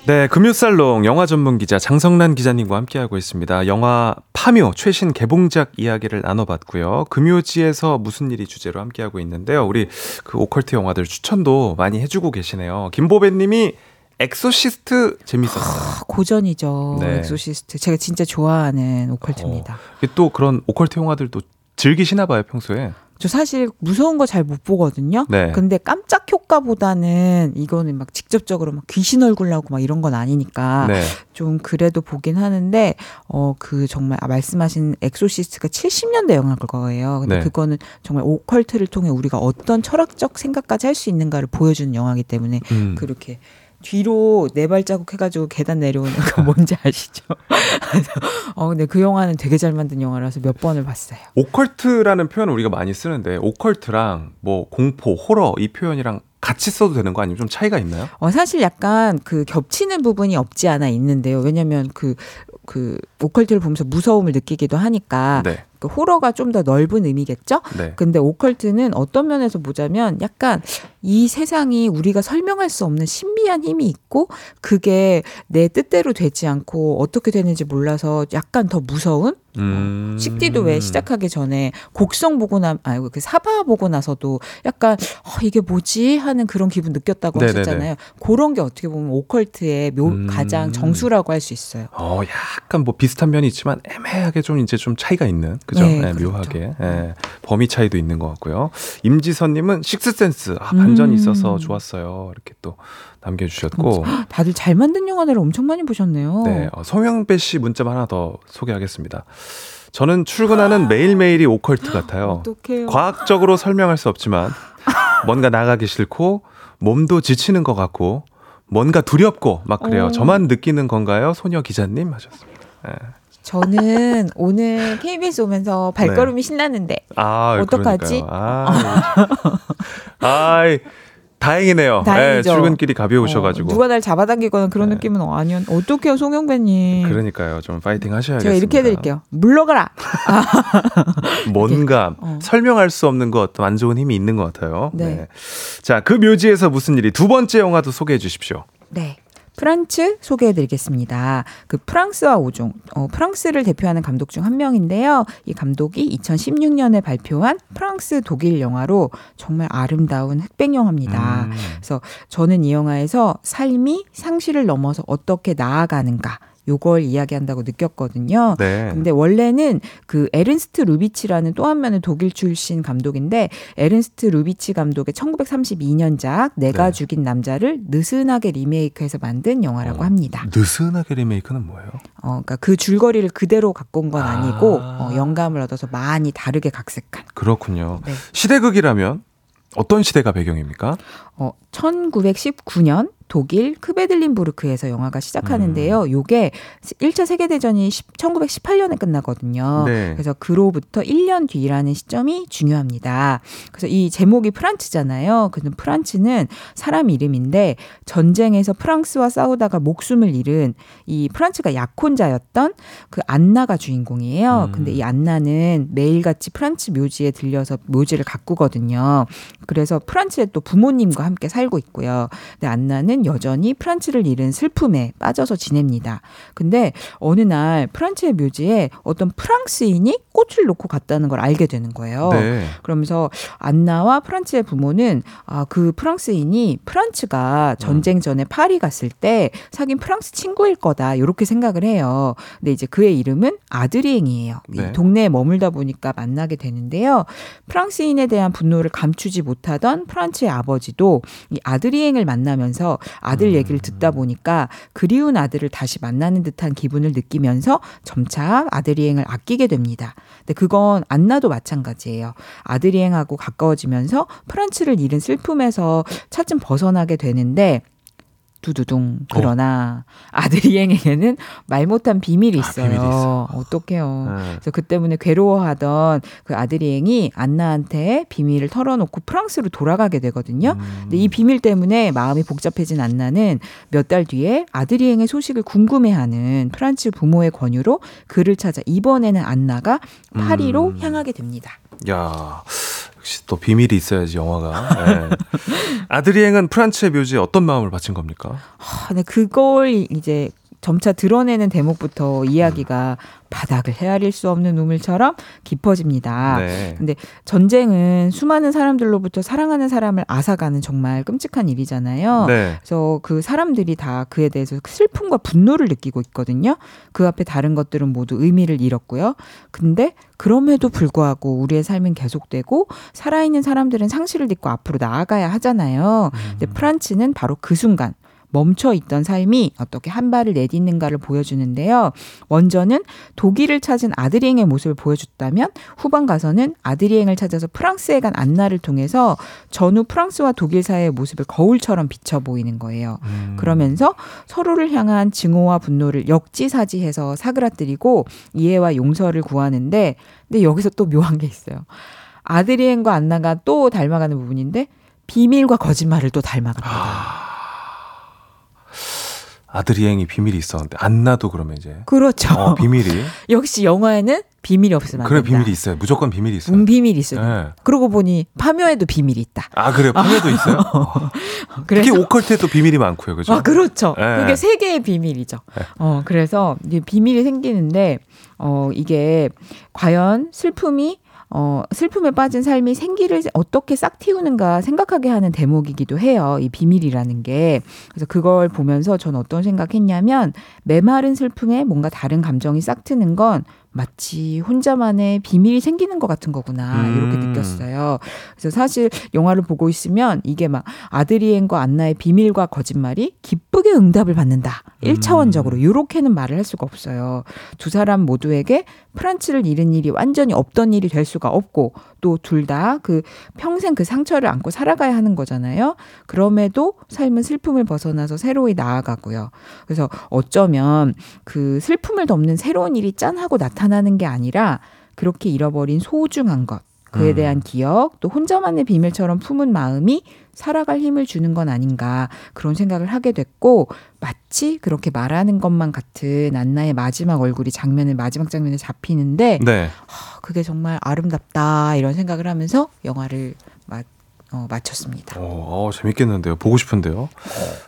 네, 금요살롱 영화 전문 기자 장성란 기자님과 함께하고 있습니다. 영화 파묘 최신 개봉작 이야기를 나눠봤고요. 금요지에서 무슨 일이 주제로 함께하고 있는데요. 우리 그 오컬트 영화들 추천도 많이 해주고 계시네요. 김보배님이 엑소시스트 재밌었어요. 아, 고전이죠. 네. 엑소시스트. 제가 진짜 좋아하는 오컬트입니다. 이게 또 그런 오컬트 영화들도 즐기시나 봐요 평소에. 저 사실 무서운 거 잘 못 보거든요. 네. 근데 깜짝 효과보다는 이거는 막 직접적으로 막 귀신 얼굴 나오고 막 이런 건 아니니까 네. 좀 그래도 보긴 하는데 어 그 정말 아, 말씀하신 엑소시스트가 70년대 영화일 거예요. 근데 네. 그거는 정말 오컬트를 통해 우리가 어떤 철학적 생각까지 할 수 있는가를 보여주는 영화이기 때문에 음. 그렇게 뒤로 네 발자국 해가지고 계단 내려오는 거 뭔지 아시죠? 어 근데 그 영화는 되게 잘 만든 영화라서 몇 번을 봤어요. 오컬트라는 표현을 우리가 많이 쓰는데 오컬트랑 뭐 공포, 호러 이 표현이랑 같이 써도 되는 거 아니면 좀 차이가 있나요? 어, 사실 약간 그 겹치는 부분이 없지 않아 있는데요. 왜냐면 그, 그, 오컬트를 보면서 무서움을 느끼기도 하니까. 네. 그 호러가 좀 더 넓은 의미겠죠? 네. 근데 오컬트는 어떤 면에서 보자면 약간 이 세상이 우리가 설명할 수 없는 신비한 힘이 있고 그게 내 뜻대로 되지 않고 어떻게 되는지 몰라서 약간 더 무서운? 음. 식디도 왜 시작하기 전에 곡성 보고 나, 아이고 그 사바 보고 나서도 약간 어, 이게 뭐지 하는 그런 기분 느꼈다고 네네네. 하셨잖아요. 그런 게 어떻게 보면 오컬트의 묘, 음. 가장 정수라고 할 수 있어요. 어, 약간 뭐 비슷한 면이 있지만 애매하게 좀 이제 좀 차이가 있는 그죠? 네, 예, 그렇죠. 묘하게 예, 범위 차이도 있는 것 같고요. 임지선님은 식스센스 아, 반전이 음. 있어서 좋았어요. 이렇게 또 남겨주셨고, 다들 잘 만든 영화들을 엄청 많이 보셨네요. 네 어, 성영배 씨 문자 하나 더 소개하겠습니다. 저는 출근하는 매일매일이 오컬트 같아요. 어떡해요. 과학적으로 설명할 수 없지만 뭔가 나가기 싫고 몸도 지치는 것 같고 뭔가 두렵고 막 그래요. 어. 저만 느끼는 건가요, 소녀 기자님 하셨습니다. 예. 저는 오늘 KBS 오면서 발걸음이 신나는데 아, 어떡하지? 그러니까요. 아, 아이, 다행이네요. 다행이죠. 예, 출근길이 가벼우셔가지고. 어, 누가 날 잡아당기거나 그런 느낌은 아니었. 어떡해요, 송영배님. 그러니까요. 좀 파이팅 하셔야겠습니다. 제가 이렇게 해드릴게요. 물러가라. 뭔가 어. 설명할 수 없는 것, 안 좋은 힘이 있는 것 같아요. 네. 자, 그 묘지에서 무슨 일이 두 번째 영화도 소개해 주십시오. 네. 프란츠 소개해 드리겠습니다. 그 프랑스와 오종, 어, 프랑스를 대표하는 감독 중 한 명인데요. 이 감독이 2016년에 발표한 프랑스 독일 영화로 정말 아름다운 흑백 영화입니다. 음. 그래서 저는 이 영화에서 삶이 상실을 넘어서 어떻게 나아가는가. 요걸 이야기한다고 느꼈거든요. 네. 근데 원래는 그 에른스트 루비치라는 또 한 명의 독일 출신 감독인데 에른스트 루비치 감독의 1932년작 내가 네. 죽인 남자를 느슨하게 리메이크해서 만든 영화라고 합니다. 느슨하게 리메이크는 뭐예요? 어, 그러니까 그 줄거리를 그대로 갖고 온 건 아 니고 어, 영감을 얻어서 많이 다르게 각색한. 그렇군요. 네. 시대극이라면 어떤 시대가 배경입니까? 어, 1919년 독일 크베들린부르크에서 영화가 시작하는데요. 음. 요게 1차 세계대전이 10 1918년에 끝나거든요. 네. 그래서 그로부터 1년 뒤라는 시점이 중요합니다. 그래서 이 제목이 프란츠잖아요. 근데 프란츠는 사람 이름인데 전쟁에서 프랑스와 싸우다가 목숨을 잃은 이 프란츠가 약혼자였던 그 안나가 주인공이에요. 음. 근데 이 안나는 매일같이 프란츠 묘지에 들려서 묘지를 가꾸거든요. 그래서 프란츠의 또 부모님과 함께 살고 있고요. 근데 안나는 여전히 프란츠를 잃은 슬픔에 빠져서 지냅니다. 근데 어느 날 프란츠의 묘지에 어떤 프랑스인이 꽃을 놓고 갔다는 걸 알게 되는 거예요. 네. 그러면서 안나와 프란츠의 부모는 아, 그 프랑스인이 프란츠가 전쟁 전에 파리 갔을 때 사귄 프랑스 친구일 거다. 이렇게 생각을 해요. 근데 이제 그의 이름은 아드리eng이에요. 이 네. 동네에 머물다 보니까 만나게 되는데요. 프랑스인에 대한 분노를 감추지 못하던 프란츠의 아버지도 이 아드리eng을 만나면서 아들 얘기를 듣다 보니까 그리운 아들을 다시 만나는 듯한 기분을 느끼면서 점차 아드리eng을 아끼게 됩니다. 근데 그건 안나도 마찬가지예요. 아드리eng하고 가까워지면서 프란츠를 잃은 슬픔에서 차츰 벗어나게 되는데 두두둥. 그러나 아들 이행에게는 말 못한 비밀이 있어요. 비밀이 있어. 어떡해요. 네. 그래서 그 때문에 괴로워하던 그 아들 이행이 안나한테 비밀을 털어놓고 프랑스로 돌아가게 되거든요. 근데 이 비밀 때문에 마음이 복잡해진 안나는 몇 달 뒤에 아들 이행의 소식을 궁금해하는 프란츠 부모의 권유로 그를 찾아 이번에는 안나가 파리로 향하게 됩니다. 야 역시 또 비밀이 있어야지 영화가. 네. 아드리행은 프란츠의 묘지에 어떤 마음을 바친 겁니까? 아, 근데 그걸 이제 점차 드러내는 대목부터 이야기가 바닥을 헤아릴 수 없는 우물처럼 깊어집니다. 네. 근데 전쟁은 수많은 사람들로부터 사랑하는 사람을 앗아가는 정말 끔찍한 일이잖아요. 네. 그래서 그 사람들이 다 그에 대해서 슬픔과 분노를 느끼고 있거든요. 그 앞에 다른 것들은 모두 의미를 잃었고요. 근데 그럼에도 불구하고 우리의 삶은 계속되고 살아있는 사람들은 상실을 딛고 앞으로 나아가야 하잖아요. 근데 프란츠는 바로 그 순간 멈춰 있던 삶이 어떻게 한 발을 내딛는가를 보여주는데요. 먼저는 독일을 찾은 아드리행의 모습을 보여줬다면 후반 가서는 아드리행을 찾아서 프랑스에 간 안나를 통해서 전후 프랑스와 독일 사이의 모습을 거울처럼 비춰 보이는 거예요. 그러면서 서로를 향한 증오와 분노를 역지사지해서 사그라뜨리고 이해와 용서를 구하는데 근데 여기서 또 묘한 게 있어요. 아드리행과 안나가 또 닮아가는 부분인데 비밀과 거짓말을 또 닮아갑니다. 아드리행이 비밀이 있었는데 안나도 그러면 이제 그렇죠. 어, 비밀이 역시 영화에는 비밀이 없으면 안 그래 된다. 비밀이 있어요. 무조건 비밀이 있어요. 음, 비밀이 있어요. 네. 그러고 보니 파묘에도 비밀이 있다. 아 그래요. 파묘도 있어요. 그래서 특히 오컬트에도 비밀이 많고요. 그죠? 아, 그렇죠. 네. 그게 세계의 비밀이죠. 어, 그래서 이제 비밀이 생기는데, 어, 이게 과연 슬픔이 어, 슬픔에 빠진 삶이 생기를 어떻게 싹 틔우는가 생각하게 하는 대목이기도 해요. 이 비밀이라는 게. 그래서 그걸 보면서 전 어떤 생각했냐면, 메마른 슬픔에 뭔가 다른 감정이 싹 트는 건 마치 혼자만의 비밀이 생기는 것 같은 거구나 이렇게 음. 느꼈어요. 그래서 사실 영화를 보고 있으면 이게 막 아드리엔과 안나의 비밀과 거짓말이 기쁘게 응답을 받는다. 일차원적으로 이렇게는 말을 할 수가 없어요. 두 사람 모두에게 프란츠를 잃은 일이 완전히 없던 일이 될 수가 없고 또 둘 다 그 평생 그 상처를 안고 살아가야 하는 거잖아요. 그럼에도 삶은 슬픔을 벗어나서 새로이 나아가고요. 그래서 어쩌면 그 슬픔을 덮는 새로운 일이 짠 하고 나타나는 게 아니라 그렇게 잃어버린 소중한 것, 그에 음. 대한 기억, 또 혼자만의 비밀처럼 품은 마음이 살아갈 힘을 주는 건 아닌가 그런 생각을 하게 됐고 마치 그렇게 말하는 것만 같은 안나의 마지막 얼굴이 장면을 마지막 장면에 잡히는데 네. 하, 그게 정말 아름답다 이런 생각을 하면서 영화를 마, 어, 마쳤습니다. 어, 어, 재밌겠는데요. 보고 싶은데요.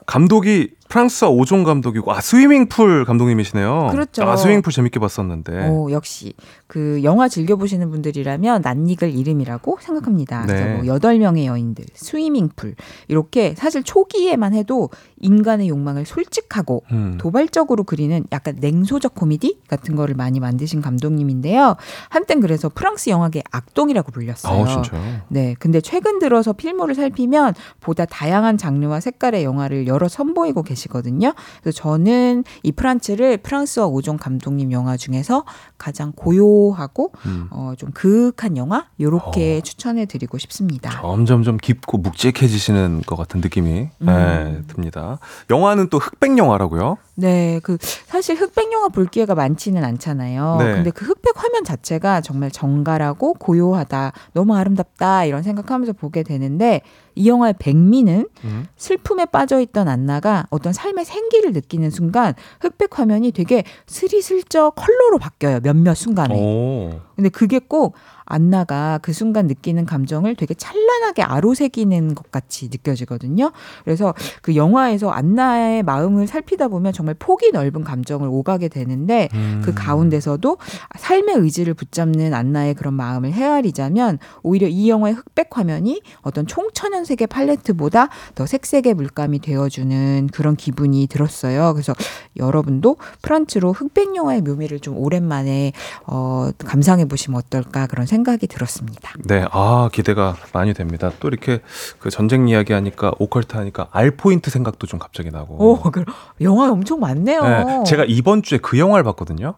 감독이 프랑스와 오종 감독이고 아 스위밍풀 감독님이시네요. 그렇죠. 아 스위밍풀 재밌게 봤었는데. 어, 역시 그 영화 즐겨 보시는 분들이라면 낯익을 이름이라고 생각합니다. 네. 그래서 뭐 여덟 명의 여인들, 스위밍풀 이렇게 사실 초기에만 해도 인간의 욕망을 솔직하고 음. 도발적으로 그리는 약간 냉소적 코미디 같은 거를 많이 만드신 감독님인데요. 한땐 그래서 프랑스 영화계 악동이라고 불렸어요. 아 진짜요? 네. 근데 최근 들어서 필모를 살피면 보다 다양한 장르와 색깔의 영화를 여러 선보이고 계시 거든요. 그래서 저는 이 프란츠를 프랑스와 오종 감독님 영화 중에서 가장 고요하고 음. 어, 좀 그윽한 영화 요렇게 추천해 드리고 싶습니다. 점점점 깊고 묵직해지시는 것 같은 느낌이 음. 네, 듭니다. 영화는 또 흑백 영화라고요? 네, 그 사실 흑백 영화 볼 기회가 많지는 않잖아요. 네. 근데 그 흑백 화면 자체가 정말 정갈하고 고요하다, 너무 아름답다 이런 생각하면서 보게 되는데 이 영화의 백미는 음. 슬픔에 빠져 있던 안나가 어떤 삶의 생기를 느끼는 순간 흑백 화면이 되게 스리슬쩍 컬러로 바뀌어요. 몇몇 순간에. 오. 근데 그게 꼭 안나가 그 순간 느끼는 감정을 되게 찬란하게 아로새기는 것 같이 느껴지거든요. 그래서 그 영화에서 안나의 마음을 살피다 보면 정말 폭이 넓은 감정을 오가게 되는데 음. 그 가운데서도 삶의 의지를 붙잡는 안나의 그런 마음을 헤아리자면 오히려 이 영화의 흑백 화면이 어떤 총천연색의 팔레트보다 더 색색의 물감이 되어주는 그런 기분이 들었어요. 그래서 여러분도 프란츠로 흑백 영화의 묘미를 좀 오랜만에 어, 감상해 보시면 어떨까 그런 생각이 들었습니다. 네, 아 기대가 많이 됩니다. 또 이렇게 그 전쟁 이야기 하니까 오컬트 하니까 알 포인트 생각도 좀 갑자기 나고. 오, 그 영화 엄청 많네요. 네, 제가 이번 주에 그 영화를 봤거든요.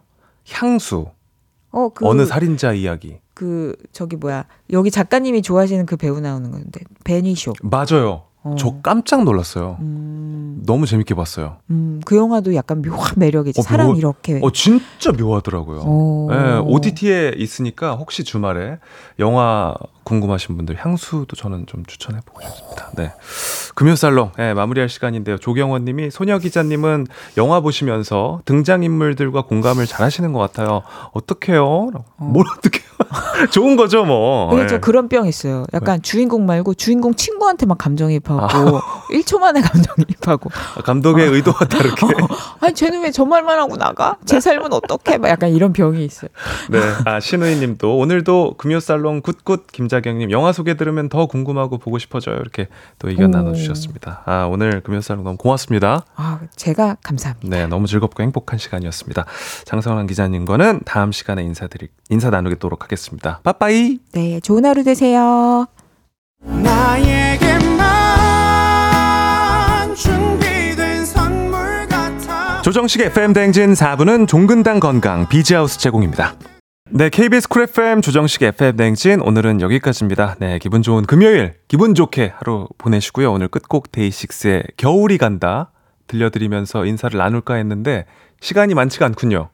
향수. 어, 그, 어느 살인자 이야기. 그 저기 뭐야 여기 작가님이 좋아하시는 그 배우 나오는 건데 베니쇼. 맞아요. 어. 저 깜짝 놀랐어요. 음, 너무 재밌게 봤어요. 음, 그 영화도 약간 묘한 매력이지. 어, 사랑 묘- 이렇게. 어, 진짜 묘하더라고요. 오. 예, OTT에 있으니까 혹시 주말에 영화 궁금하신 분들 향수도 저는 좀 추천해보고 싶습니다. 네. 금요살롱, 예, 마무리할 시간인데요. 조경원 님이 소녀 기자님은 영화 보시면서 등장인물들과 공감을 잘 하시는 것 같아요. 어떡해요? 뭘 어떡해요? 좋은 거죠, 뭐. 근데 예. 저 그런 병 있어요. 약간 주인공 말고 주인공 친구한테만 감정이입하고 아. 1초 만에 감정이입하고 감독의 의도와 다르게. 아니 쟤는 왜 저 말만 하고 나가? 제 삶은 어떻게? 막 약간 이런 병이 있어요. 네. 아, 신우이 님도 오늘도 금요살롱 굿굿 김자경 님 영화 소개 들으면 더 궁금하고 보고 싶어져요. 이렇게 또 의견 오. 나눠 주셨 습니다. 아, 오늘 금요살롱 너무 고맙습니다. 아, 제가 감사합니다. 네, 너무 즐겁고 행복한 시간이었습니다. 장성환 기자님과는 다음 시간에 인사드리, 인사 나누도록 하겠습니다. 빠빠이! 네, 좋은 하루 되세요. 나에게만 준비된 선물 같아 조정식 FM 대행진 4부는 종근당 건강 비지하우스 제공입니다. 네, KBS 쿨 FM 조정식 FM 대행진 오늘은 여기까지입니다. 네, 기분 좋은 금요일, 기분 좋게 하루 보내시고요. 오늘 끝곡 데이식스의 겨울이 간다 들려드리면서 인사를 나눌까 했는데 시간이 많지가 않군요.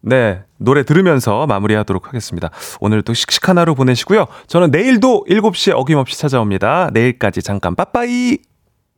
네, 노래 들으면서 마무리하도록 하겠습니다. 오늘도 씩씩한 하루 보내시고요. 저는 내일도 7시에 어김없이 찾아옵니다. 내일까지 잠깐 빠빠이!